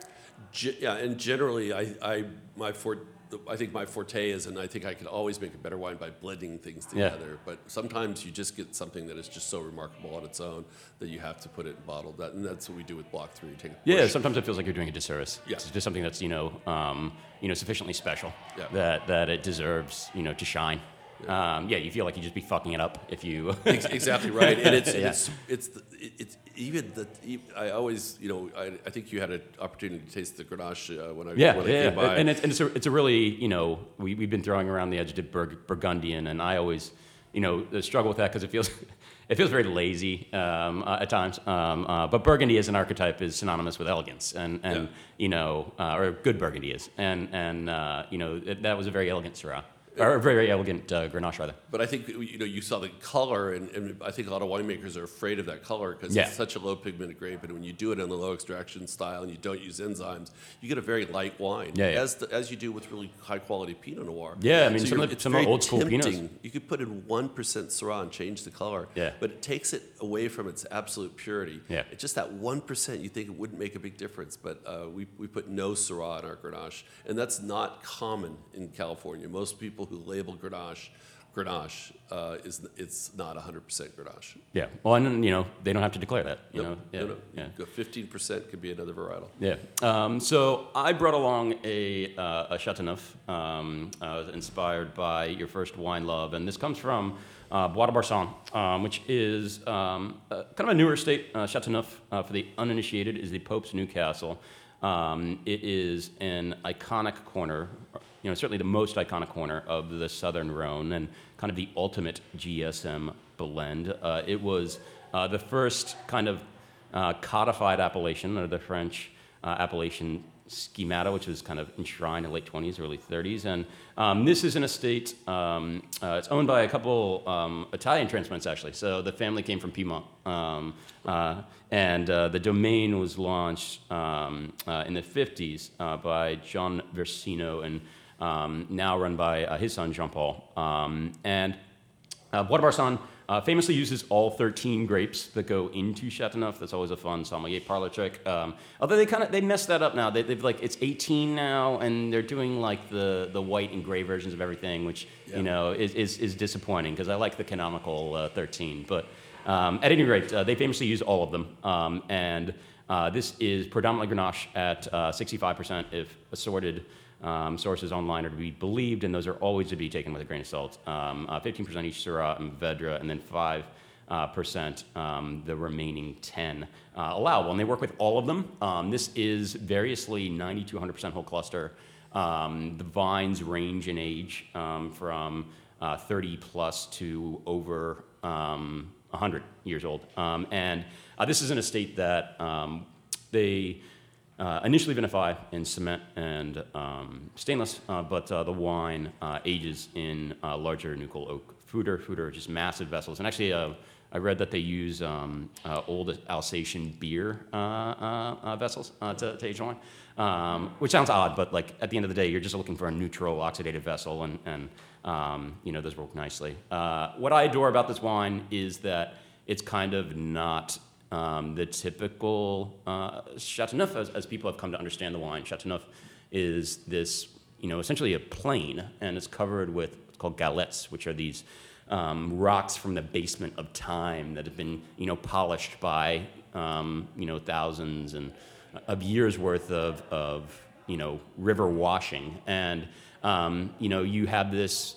Ge- yeah, and generally, I, I my for, the, I think my forte is, and I think I could always make a better wine by blending things Yeah. together. But sometimes you just get something that is just so remarkable on its own that you have to put it in bottle. That, and that's what we do with Block Three. Take a Yeah, push. sometimes it feels like you're doing a disservice. Yeah. It's just something that's you know, um, you know, sufficiently special Yeah. that that it deserves you know to shine. Yeah. Um, yeah, you feel like you just be fucking it up if you. Exactly right, and it's Yeah. it's it's the, it's even the I always you know I, I think you had an opportunity to taste the Grenache uh, when I Yeah, when I yeah, came by. and it's and it's a, it's a really you know we we've been throwing around the adjective Bur- Burgundian, and I always you know struggle with that because it feels it feels very lazy um, uh, at times. Um, uh, but Burgundy as an archetype is synonymous with elegance, and and Yeah. you know uh, or good Burgundy is, and and uh, you know that was a very elegant Syrah, or a very elegant uh, Grenache rather. But I think you know you saw the color, and, and I think a lot of winemakers are afraid of that color because Yeah. it's such a low pigmented grape. And when you do it in the low extraction style and you don't use enzymes, you get a very light wine, Yeah, yeah. as the, as you do with really high quality Pinot Noir. Yeah, I mean, some of the- it's some of very old school Pinots. You could put in one percent Syrah and change the color. Yeah. but it takes it away from its absolute purity. Yeah. it's just that one percent. You think it wouldn't make a big difference, but uh, we we put no Syrah in our Grenache, and that's not common in California. Most people who label Grenache Grenache uh, is it's not 100% Grenache. Yeah, well, and you know they don't have to declare that. You Nope. know, yeah, no, no. yeah. 15% could be another varietal. Yeah. Um, so I brought along a, uh, a Chateauneuf, um, uh, inspired by your first wine love, and this comes from uh, Bois de Boursan, um, which is um, uh, kind of a newer estate. Uh, Chateauneuf, uh, for the uninitiated, is the Pope's Newcastle. Um, it is an iconic corner, you know, certainly the most iconic corner of the Southern Rhone, and kind of the ultimate GSM blend. Uh, it was uh, the first kind of uh, codified appellation under the French uh, appellation schemata, which was kind of enshrined in the late 20s, early 30s. And um, this is an estate, um, uh, it's owned by a couple um, Italian transplants, actually. So the family came from Piedmont. Um, uh, and the domain was launched um, in the 50s uh, by John Versino and um, now run by uh, his son, Jean Paul. Um, and uh, Bois de Boursan uh, famously uses all 13 grapes that go into Chateauneuf. That's always a fun sommelier parlor trick. Um, although they kind of they messed that up now. They, they've like it's 18 now, and they're doing like the the white and gray versions of everything, which Yeah. you know is is, is disappointing because I like the canonical uh, 13. But um, at any rate, uh, they famously use all of them, um, and uh, this is predominantly Grenache at uh, 65% if assorted um, sources online are to be believed, and those are always to be taken with a grain of salt. Um, uh, 15% each Syrah and Vedra, and then 5 uh, percent um, the remaining 10 uh, allowable. And they work with all of them. Um, this is variously 90 to 100% whole cluster. Um, the vines range in age um, from uh, 30 plus to over um, 100 years old. Um, and uh, this is an estate that um, they uh, initially vinify in cement and um, stainless, uh, but uh, the wine uh, ages in uh, larger nuchal oak foudre, foudre, just massive vessels. And actually, uh, I read that they use um, old Alsatian beer vessels to, to age wine, um, which sounds odd, but like at the end of the day, you're just looking for a neutral oxidative vessel, and, and um, you know those work nicely. What I adore about this wine is that it's kind of not um, the typical uh, Chateauneuf, as, as people have come to understand the wine. Chateauneuf is this, you know, essentially a plain, and it's covered with what's called galets, which are these um, rocks from the basement of time that have been, you know, polished by, um, you know, thousands and of years worth of, of you know, river washing, and um, you know, you have this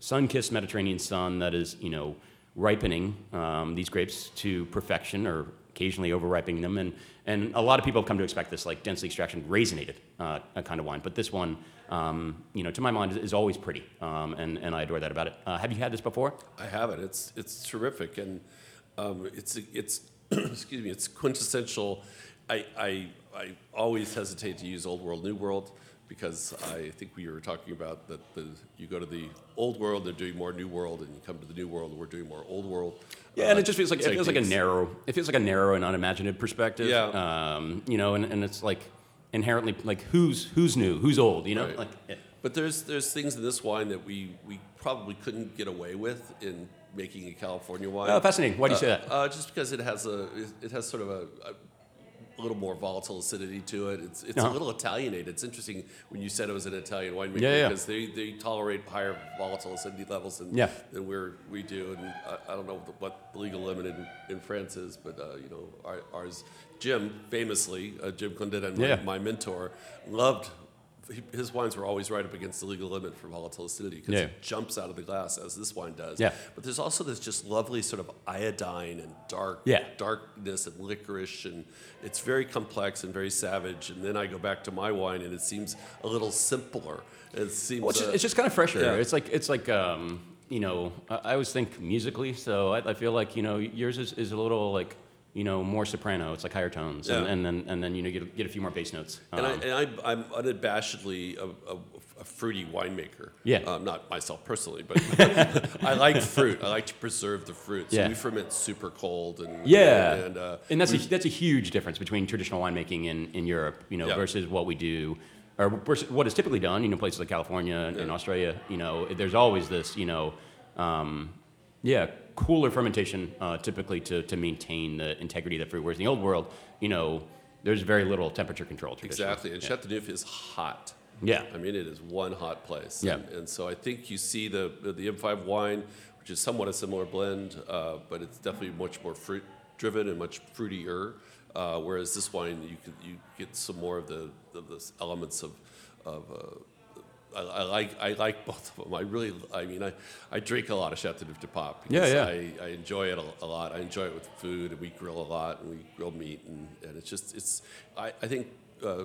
sun-kissed Mediterranean sun that is, you know, ripening um, these grapes to perfection or occasionally over-ripening them. And, and a lot of people have come to expect this like densely extraction raisinated uh, kind of wine. But this one, um, you know, to my mind, is, is always pretty. Um, and, and I adore that about it. Uh, have you had this before? I have it. It's it's terrific, and um, it's it's excuse me. It's quintessential. I, I I always hesitate to use old world, new world because I think we were talking about that the you go to the old world, they're doing more new world, and you come to the new world, we're doing more old world. Yeah, Uh, and it just feels like it feels like a narrow. It feels like a narrow and unimaginative perspective. Yeah. Um, you know, and, and it's like inherently like who's who's new, who's old. You know, Right. like yeah. But there's there's things in this wine that we we probably couldn't get away with in making a California wine. Oh, fascinating. Why do you say that? Uh, just because it has a it has sort of a, a little more volatile acidity to it. It's it's Uh-huh. a little Italianated. It's interesting when you said it was an Italian winemaker Yeah, yeah. because they, they tolerate higher volatile acidity levels than Yeah. than we're we do. And I, I don't know what the legal limit in, in France is, but uh, you know our, ours. Jim famously, uh, Jim Clendenen, my, Yeah. my mentor, loved. He- His wines were always right up against the legal limit for volatile acidity because Yeah. it jumps out of the glass as this wine does. Yeah. But there's also this just lovely sort of iodine and dark Yeah. darkness and licorice, and it's very complex and very savage. And then I go back to my wine, and it seems a little simpler. It seems Well, it's, uh, just, it's just kind of fresher. yeah. It's like it's like um, you know I, I always think musically, so I, I feel like you know yours is, is a little like you know more soprano. It's like higher tones, and, Yeah. and then and then you know get, get a few more bass notes. and, I, Um, and I, I'm unabashedly a, a, a fruity winemaker. Yeah. Um, not myself personally, but I like fruit. I like to preserve the fruit. So Yeah. we ferment super cold and Yeah, and, uh, and that's a, that's a huge difference between traditional winemaking in, in Europe, you know, Yeah. versus what we do, or what is typically done, you know, places like California and, and Australia. You know, there's always this, you know, um, yeah, cooler fermentation uh, typically to, to maintain the integrity of the fruit. Whereas in the old world, you know, there's very little temperature control. Exactly. And Chateauneuf is hot. Yeah. I mean, it is one hot place. Yeah. And, and so I think you see the, the M5 wine, which is somewhat a similar blend, uh, but it's definitely much more fruit driven and much fruitier. Uh, whereas this wine, you could, you get some more of the, of the elements of, of uh, I, I like I like both of them. I really, I mean, I, I drink a lot of Chateauneuf de Pape. Yeah, yeah. I, I enjoy it a, a lot. I enjoy it with food, and we grill a lot, and we grill meat, and, and it's just it's. I, I think uh,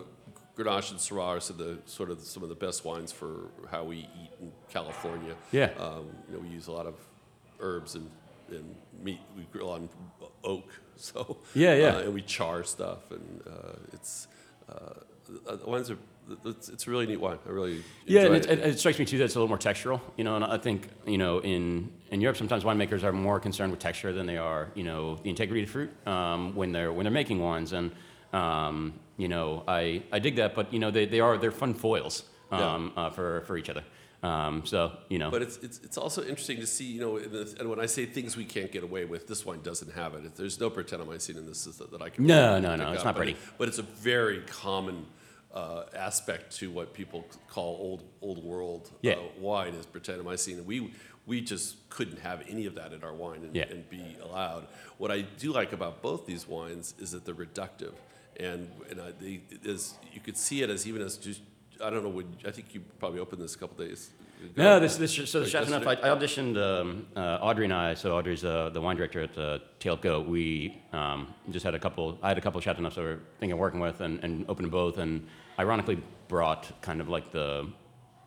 Grenache and Syrah are some of the sort of some of the best wines for how we eat in California. Yeah. Um, you know, we use a lot of herbs and, and meat. We grill on oak, so Yeah, yeah. uh, and we char stuff, and uh, it's uh, the wines are. It's, it's a really neat wine. I really Yeah, enjoy and it, it. it, strikes me too that it's a little more textural, you know. And I think you know in in Europe sometimes winemakers are more concerned with texture than they are, you know, the integrity of the fruit um, when they're when they're making wines. And um, you know, I, I dig that, but you know, they, they are they're fun foils um, uh, for for each other. Um, so you know, But it's, it's, it's also interesting to see, you know, in this, and when I say things we can't get away with, this wine doesn't have it. There's no brettanomyces in this that, that I can. No, really no, no, it's up, not but pretty. it- but it's a very common uh, aspect to what people call old old world Yeah. uh, wine is brettanomyces. And we we just couldn't have any of that in our wine and, Yeah. and be allowed. What I do like about both these wines is that they're reductive, and and I, they, as you could see it as even as just I don't know. Would I think you probably opened this a couple days. No, this, this so the Like Chateauneuf. I. I auditioned um, uh, Audrey and I. So Audrey's uh, the wine director at uh, Tail Goat. We um, just had a couple. I had a couple of Chateauneufs that we were thinking of working with, and, and opened both. And ironically, brought kind of like the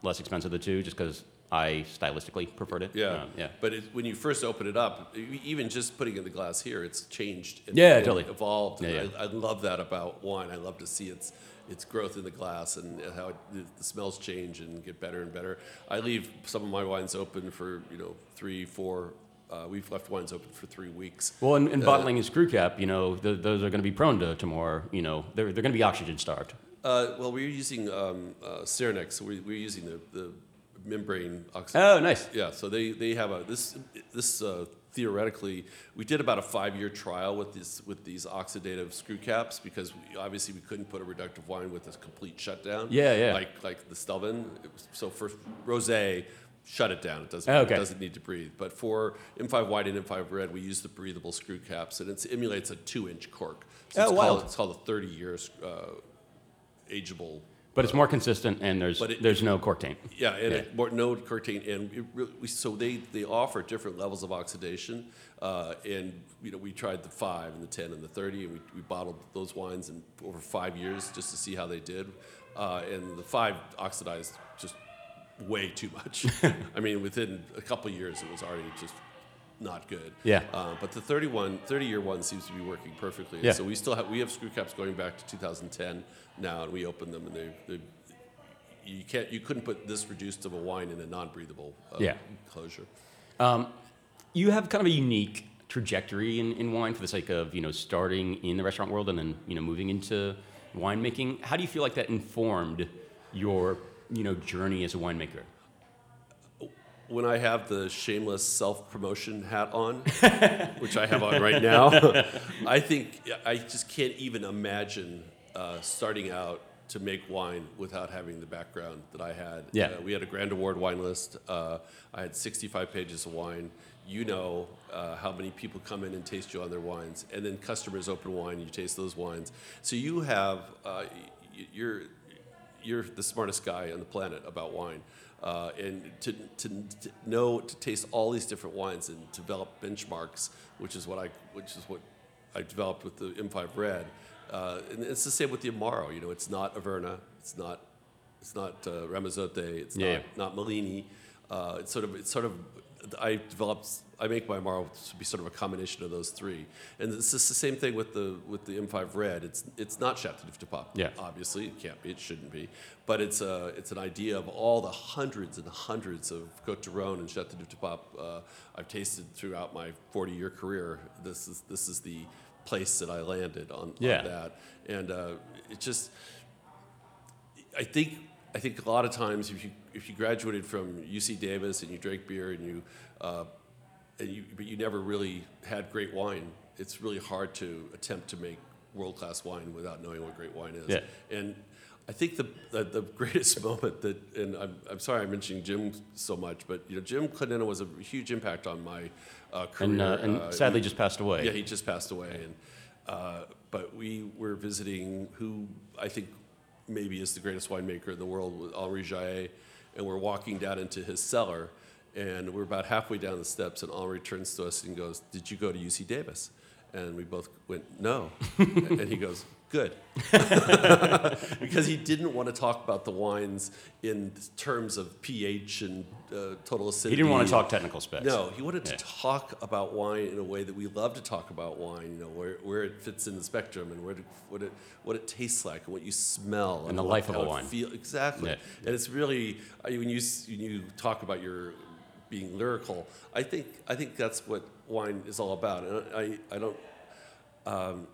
less expensive of the two, just because I stylistically preferred it. Yeah, Uh, yeah. But it, when you first open it up, even just putting in the glass here, it's changed. And, Yeah, and totally. Evolved. Yeah, yeah. I, I love that about wine. I love to see its its growth in the glass and how it, the, smells change and get better and better. I leave some of my wines open for you know three, four. Uh, we've left wines open for three weeks. Well, and, and bottling and screw cap, you know, th- those are going to be prone to, to more. You know, they're, they're going to be oxygen starved. Uh, well, we're using um, uh, Saranex, so we, we're using the, the membrane oxygen. Oh, nice. Yeah, so they, they have a this this uh, theoretically we did about a five year trial with these with these oxidative screw caps because we, obviously we couldn't put a reductive wine with a complete shutdown. Yeah, yeah. Like like the Stelvin. Was- So for rosé, shut it down. It doesn't okay. it doesn't need to breathe. But for M5 white and M5 red, we use the breathable screw caps, and it emulates a two inch cork. So Oh, it's wild. called it's called a thirty years uh, ageable But it's more consistent, and there's But it- there's no cork taint. yeah, and. It, more, no cortine, and it really, we, so they, they offer different levels of oxidation, uh, and you know we tried the five and the ten and the thirty, and we, we bottled those wines in over five years just to see how they did, uh, and the five oxidized just way too much. I mean, within a couple of years, it was already just not good. Yeah. Uh, but the 31, 30 year one seems to be working perfectly. Yeah. So we still have we have screw caps going back to 2010 now, and we open them, and they they you can't you couldn't put this reduced of a wine in a non-breathable uh, Yeah. closure. Um, you have kind of a unique trajectory in, in wine for the sake of you know starting in the restaurant world and then you know moving into winemaking. How do you feel like that informed your you know journey as a winemaker? When I have the shameless self promotion hat on, which I have on right now, I think I just can't even imagine uh, starting out to make wine without having the background that I had. Yeah. Uh, we had a Grand Award wine list. Uh, I had 65 pages of wine. You know uh, how many people come in and taste you on their wines, and then customers open wine, you taste those wines. So you have uh, you're you're the smartest guy on the planet about wine. Uh, and to, to, to know to taste all these different wines and develop benchmarks, which is what I which is what I developed with the M5 Red. Uh, and it's the same with the Amaro. You know, it's not Averna, it's not it's not uh, Ramazzotti, it's Yeah. not not Malini. Uh, it's sort of it's sort of I developed I make my Amaro to be sort of a combination of those three. And it's just the same thing with the with the M5 Red. It's it's not Chateauneuf du Pape. Yeah. Obviously, it can't be. It shouldn't be. But it's a it's an idea of all the hundreds and hundreds of Cote du Rhone and Chateauneuf du Pape uh, I've tasted throughout my 40 year career. This is this is the place that I landed on, Yeah. on that. And uh, it just I think I think a lot of times if you if you graduated from UC Davis and you drank beer and you uh, you but you never really had great wine, it's really hard to attempt to make world class wine without knowing what great wine is. Yeah. And I think the, the the greatest moment that and I'm I'm sorry I'm mentioning Jim so much, but you know Jim Clendenen was a huge impact on my uh, career. And, uh, and Uh, sadly just passed away. yeah, he just passed away, and uh, but we were visiting who I think maybe is the greatest winemaker in the world, Henri Jayer, and we're walking down into his cellar, and we're about halfway down the steps, and Henri turns to us and goes, "Did you go to UC Davis?" And we both went, "No," and he goes, "Good," because he didn't want to talk about the wines in terms of pH and uh, total acidity. He didn't want to talk technical specs. no, he wanted to talk about wine in a way that we love to talk about wine. You know, where, where it fits in the spectrum and where it, what it what it tastes like and what you smell And the what- life of a wine. Feel exactly. Yeah. And it's really I, when you when you talk about your being lyrical. I think I think that's what wine is all about. And I I don't. Um,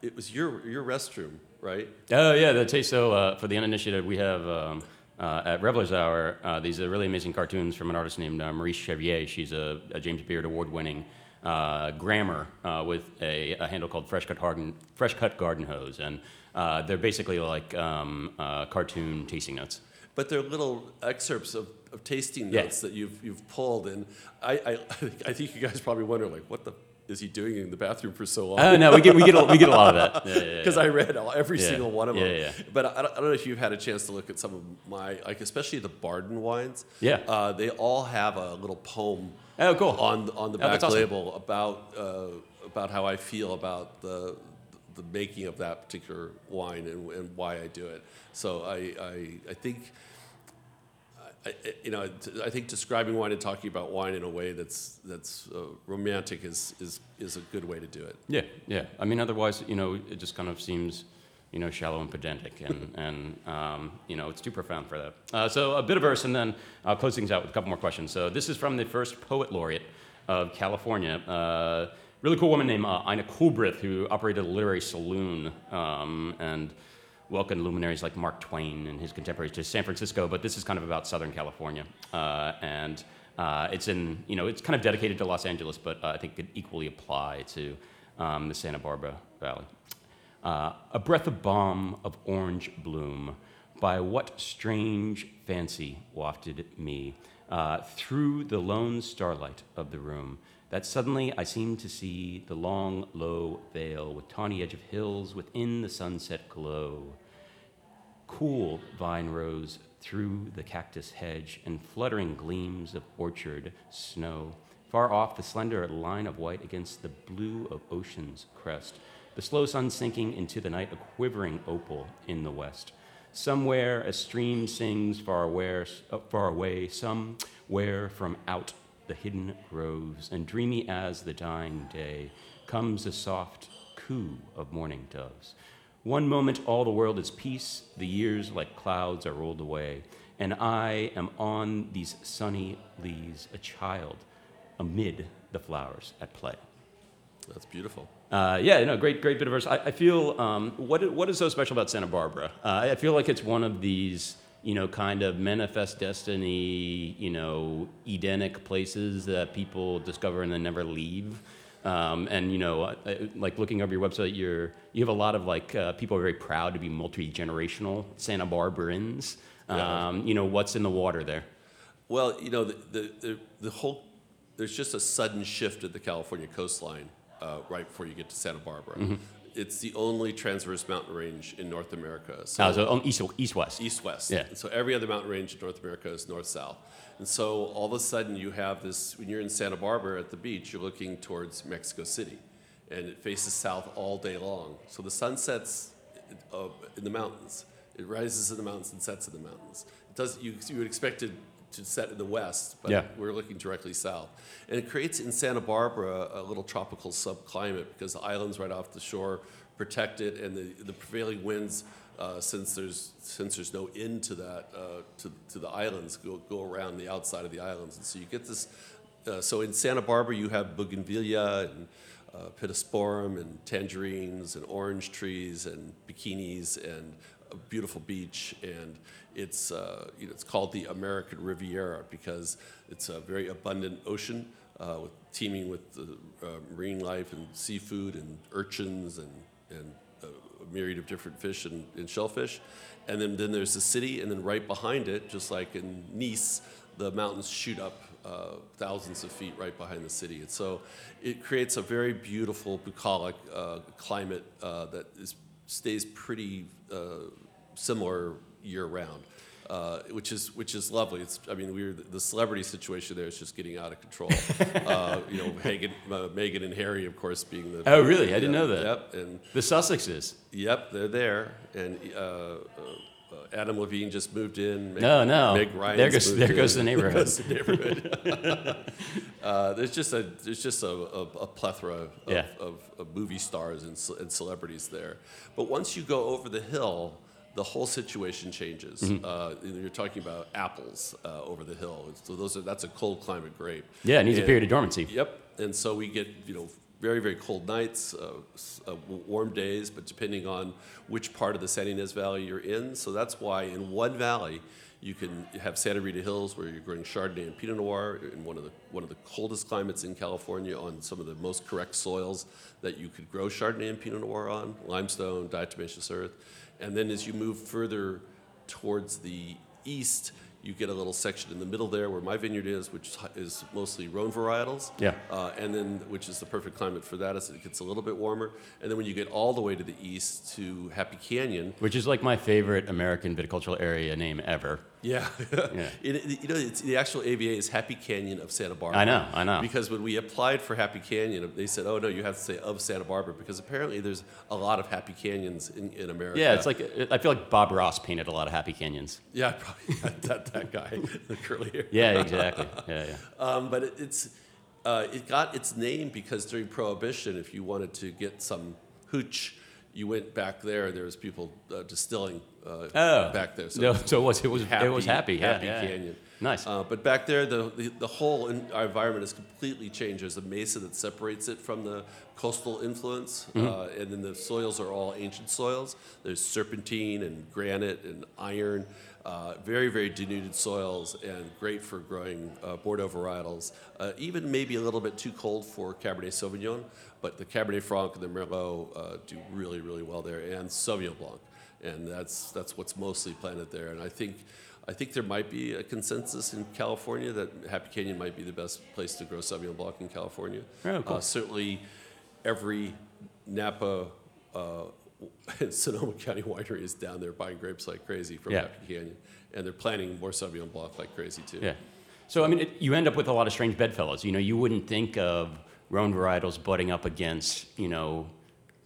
it was your your restroom, right? Oh yeah, the taste. So uh, for the uninitiated, we have um, uh, at Revelers Hour uh, these are really amazing cartoons from an artist named uh, Maurice Chevier. She's a, a James Beard Award-winning uh, grammar uh, with a, a handle called Fresh Cut Garden, Fresh Cut Garden Hose, and uh, they're basically like um, uh, cartoon tasting notes. But they're little excerpts of, of tasting Yeah. notes that you've you've pulled, and I, I I think you guys probably wonder like, what the is he doing in the bathroom for so long? Oh no, we get we get a, we get a lot of that. Yeah, yeah, yeah. Because I read all, every Yeah. single one of them. Yeah, yeah. But I don't, I don't know if you've had a chance to look at some of my, like especially the Barden wines. Yeah. Uh, they all have a little poem. Oh, cool. On on the Oh, back awesome. label about uh, about how I feel about the the making of that particular wine and, and why I do it. So I I, I think. I, you know, I think describing wine and talking about wine in a way that's that's uh, romantic is, is is a good way to do it. Yeah, yeah. I mean, otherwise, you know, it just kind of seems, you know, shallow and pedantic, and and um, you know, it's too profound for that. Uh, so a bit of verse, and then I'll close things out with a couple more questions. So this is from the first poet laureate of California. Uh, really cool woman named uh, Ina Coolbrith, who operated a literary saloon um, and welcomed luminaries like Mark Twain and his contemporaries to San Francisco. But this is kind of about Southern California, uh, and uh, it's in, you know, it's kind of dedicated to Los Angeles, but uh, I think could equally apply to um, the Santa Barbara Valley. Uh, a breath of balm of orange bloom, by what strange fancy wafted me uh, through the lone starlight of the room, that suddenly I seemed to see the long, low vale with tawny edge of hills within the sunset glow cool vine rose through the cactus hedge and fluttering gleams of orchard snow. Far off, the slender line of white against the blue of ocean's crest. The slow sun sinking into the night, a quivering opal in the west. Somewhere a stream sings far away, far away, somewhere from out the hidden groves, and dreamy as the dying day comes a soft coo of morning doves. One moment all the world is peace, the years like clouds are rolled away, and I am on these sunny leas, a child amid the flowers at play. That's beautiful. Uh, yeah, no, great, great bit of verse. I, I feel um, what, what is so special about Santa Barbara? Uh, I feel like it's one of these you know, kind of manifest destiny, you know, Edenic places that people discover and then never leave. Um, and you know, like looking over your website, you're you have a lot of like uh, people are very proud to be multi generational Santa Barbarans. Yeah. Um, you know, what's in the water there? Well, you know, the, the, the, the whole, there's just a sudden shift at the California coastline uh, right before you get to Santa Barbara. Mm-hmm. It's the only transverse mountain range in North America. So Uh, so east east west. east west. Yeah. And so every other mountain range in North America is north south. And so all of a sudden you have this when you're in Santa Barbara at the beach, you're looking towards Mexico City, and it faces south all day long. So the sun sets in the mountains. It rises in the mountains and sets in the mountains. It does you, you would expect it to set in the west, but Yeah. we're looking directly south. And it creates in Santa Barbara a little tropical subclimate because the islands right off the shore protect it, and the, the prevailing winds, uh, since there's since there's no end to that uh, to, to the islands, go, go around the outside of the islands, and so you get this. Uh, so in Santa Barbara, you have bougainvillea and uh, pittosporum and tangerines and orange trees and bikinis and a beautiful beach and it's uh, you know it's called the American Riviera because it's a very abundant ocean uh, with teeming with the, uh, marine life and seafood and urchins and and a, myriad of different fish and, and shellfish and then then there's the city and then right behind it just like in Nice the mountains shoot up uh, thousands of feet right behind the city. And so it creates a very beautiful bucolic uh, climate uh, that is, stays pretty uh, similar year round. Uh, which is which is lovely. It's I mean we're the celebrity situation there is just getting out of control. uh, you know, Hagen, uh, Meghan and Harry, of course, being the Oh, really? I didn't know that. Yep, and The Sussexes. Yep, they're there, and uh, uh, Adam Levine just moved in. Meg, No, no. Meg Ryan's There goes- there in. goes the neighborhood. There goes the neighborhood. uh, there's just a there's just a, a, a plethora of, Yeah. of, of movie stars and, and celebrities there. But once you go over the hill, the whole situation changes. Mm-hmm. Uh, you're talking about apples uh, over the hill, so those are that's a cold climate grape. Yeah, it needs a period of dormancy. Yep. And so we get, you know, very, very cold nights, uh, uh, warm days, but depending on which part of the Santa Ynez Valley you're in. So that's why in one valley, you can have Santa Rita Hills where you're growing Chardonnay and Pinot Noir in one of the one of the coldest climates in California on some of the most correct soils that you could grow Chardonnay and Pinot Noir on, limestone, diatomaceous earth. And then as you move further towards the east, you get a little section in the middle there where my vineyard is, which is mostly Rhone varietals. Yeah. Uh, and then, which is the perfect climate for that, as it gets a little bit warmer. And then when you get all the way to the east to Happy Canyon, Which is like my favorite American viticultural area name ever. yeah, Yeah. It- it- you know, it's, the actual AVA is Happy Canyon of Santa Barbara. I know, I know. Because when we applied for Happy Canyon, they said, "Oh no, you have to say of Santa Barbara," because apparently there's a lot of Happy Canyons in, in America. Yeah, it's like I feel like Bob Ross painted a lot of happy canyons. yeah, probably that, that guy, the curly hair. Yeah, exactly. Yeah, yeah. Um, but it, it's uh, it got its name because during Prohibition, if you wanted to get some hooch, you went back there. There was people uh, distilling uh, Oh, back there. So, so it was it was happy, it was happy. Yeah, happy yeah, yeah. canyon. Nice. Uh, but back there, the, the, the whole in, our environment has completely changed. There's a mesa that separates it from the coastal influence, Mm-hmm. uh, and then the soils are all ancient soils. There's serpentine and granite and iron. Uh, very, very denuded soils and great for growing uh, Bordeaux varietals. Uh, even maybe a little bit too cold for Cabernet Sauvignon, but the Cabernet Franc and the Merlot uh, do really, really well there, and Sauvignon Blanc. And that's, that's what's mostly planted there. And I think I think there might be a consensus in California that Happy Canyon might be the best place to grow Sauvignon Blanc in California. Oh, cool. Uh, certainly, every Napa, uh, Sonoma County winery is down there buying grapes like crazy from Yeah. Happy Canyon, and they're planting more Sauvignon Blanc like crazy too. Yeah. So I mean, it, you end up with a lot of strange bedfellows. You know, you wouldn't think of Rhone varietals butting up against you know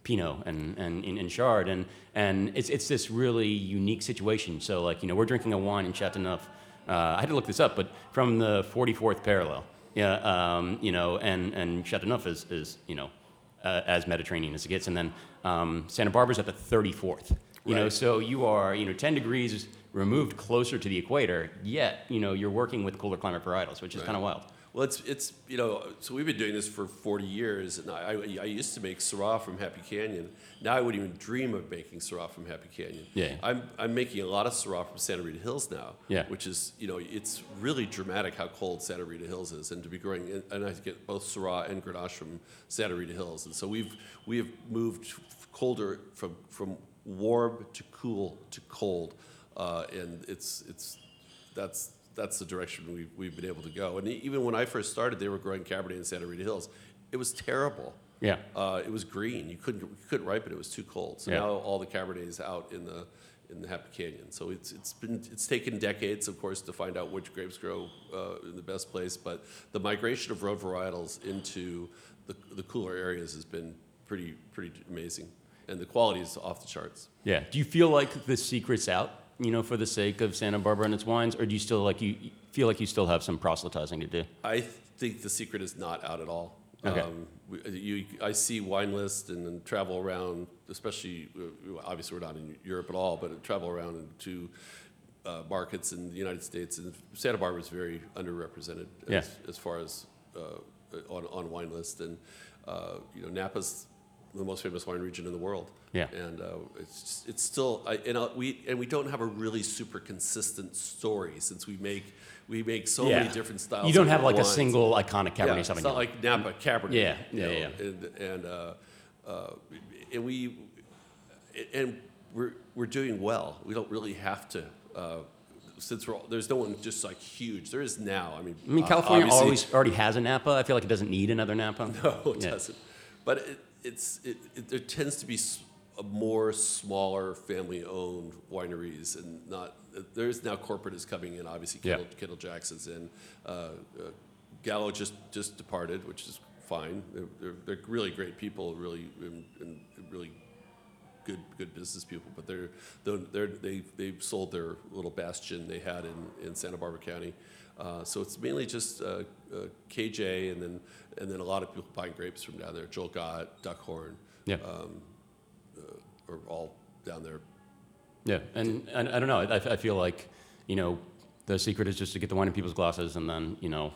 Pinot and and, and, and Chard, and and it's it's this really unique situation. So like you know, we're drinking a wine in Chateauneuf. Uh, I had to look this up, but from the 44th parallel. Yeah. Um, you know, and and Chateauneuf is is you know uh, as Mediterranean as it gets, and then um, Santa Barbara's at the 34th. You know, so you are, you know, 10 degrees removed closer to the equator, yet, you know, you're working with cooler climate varietals, which is kind of wild. Well, it's it's you know so we've been doing this for 40 years, and I, I, used to make Syrah from Happy Canyon. Now I wouldn't even dream of making Syrah from Happy Canyon. Yeah. I'm I'm making a lot of Syrah from Santa Rita Hills now. Yeah. Which is you know it's really dramatic how cold Santa Rita Hills is, and to be growing and I get both Syrah and Grenache from Santa Rita Hills, and so we've we have moved colder from from warm to cool to cold, uh, and it's it's that's that's the direction we've, we've been able to go. And even when I first started, they were growing Cabernet in Santa Rita Hills. It was terrible. Yeah. Uh, it was green. You couldn't you couldn't ripen. It was too cold. So Yeah. now all the Cabernet is out in the in the Happy Canyon. So it's it's been it's taken decades, of course, to find out which grapes grow uh, in the best place. But the migration of Rhone varietals into the, the cooler areas has been pretty pretty amazing, and the quality is off the charts. Yeah. Do you feel like the secret's out, you know, for the sake of Santa Barbara and its wines, or do you still like you feel like you still have some proselytizing to do? I think the secret is not out at all. Okay. Um, we- you, I see wine lists and then travel around, especially, uh, obviously we're not in Europe at all, but travel around to uh, markets in the United States, and Santa Barbara is very underrepresented as, Yeah. as far as uh, on, on wine lists. And, uh, you know, Napa's the most famous wine region in the world. Yeah. And uh, it's just, it's still I, and uh, we and we don't have a really super consistent story since we make we make so many different styles. You don't have like a single iconic Cabernet Yeah, it's not like Napa Cabernet. Yeah, yeah, know, yeah. And and uh, uh, and we and we're we're doing well. We don't really have to. Uh, since we're all, there's no one just like huge. There is now. I mean, I mean, uh, California always already has a Napa. I feel like it doesn't need another Napa. No, it Yeah. doesn't. But it, it's it, it, there tends to be more smaller family-owned wineries, and not there's now corporate is coming in. Obviously, Yeah. Kendall, Kendall Jackson's in. Uh, uh, Gallo just just departed, which is fine. They're, they're, they're really great people, really and, and really good good business people. But they're they're, they're they they sold their little bastion they had in, in Santa Barbara County. Uh, so it's mainly just uh, uh, KJ, and then and then a lot of people buying grapes from down there. Joel Gott, Duckhorn, Yeah. are all down there. Yeah, and, and I don't know. I, I feel like, you know, the secret is just to get the wine in people's glasses, and then, you know,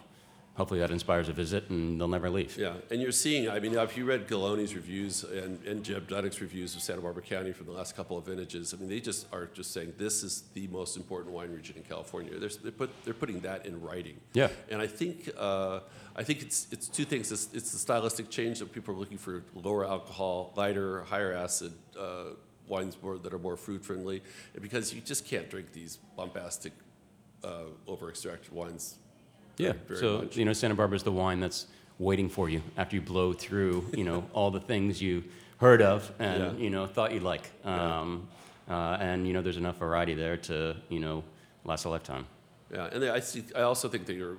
hopefully that inspires a visit, and they'll never leave. Yeah, and you're seeing, I mean, if you read Galloni's reviews and, and Jeb Dunnuck's reviews of Santa Barbara County from the last couple of vintages, I mean, they just are just saying this is the most important wine region in California. They're, they're, put, they're putting that in writing. Yeah. And I think, uh, I think it's, it's two things. It's, it's the stylistic change that people are looking for lower alcohol, lighter, higher acid uh, wines more, that are more fruit friendly, because you just can't drink these bombastic, uh, over extracted wines. Yeah. very so much. you know, Santa Barbara's the wine that's waiting for you after you blow through, you know, all the things you heard of and Yeah. you know thought you'd like. Um, uh, and you know, there's enough variety there to you know last a lifetime. Yeah, and I see. I also think that you're,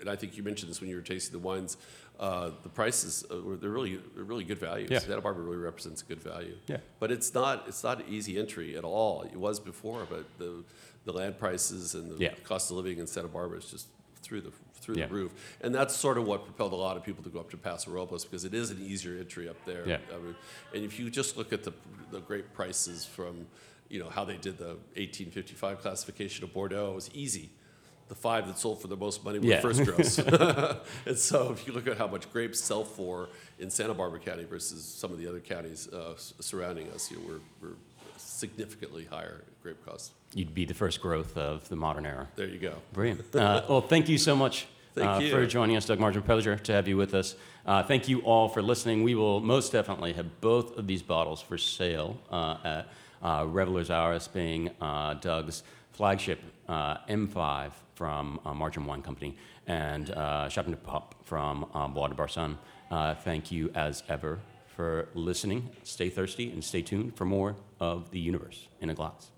and I think you mentioned this when you were tasting the wines. Uh, the prices uh, they're really they're really good values. Yeah. Santa Barbara really represents a good value. Yeah. but it's not it's not easy entry at all. It was before, but the the land prices and the Yeah. cost of living in Santa Barbara is just through the through Yeah. the roof, and that's sort of what propelled a lot of people to go up to Paso Robles because it is an easier entry up there. Yeah. I mean, and if you just look at the the great prices from, you know, how they did the 1855 classification of Bordeaux, it was easy. The five that sold for the most money were Yeah. first gross. and so if you look at how much grapes sell for in Santa Barbara County versus some of the other counties uh, surrounding us, you know, we're, we're significantly higher grape costs. You'd be the first growth of the modern era. There you go. Brilliant. Uh, well, thank you so much uh, for joining us, Doug Margerum. Pleasure to have you with us. Uh, thank you all for listening. We will most definitely have both of these bottles for sale uh, at uh, Revelers Auris, being uh, Doug's flagship uh, M5 from uh, Margerum Wine Company and uh, Chateau de Pop from uh, Bois de Boursan. Uh, thank you as ever for listening. Stay thirsty and stay tuned for more of the universe in a glass.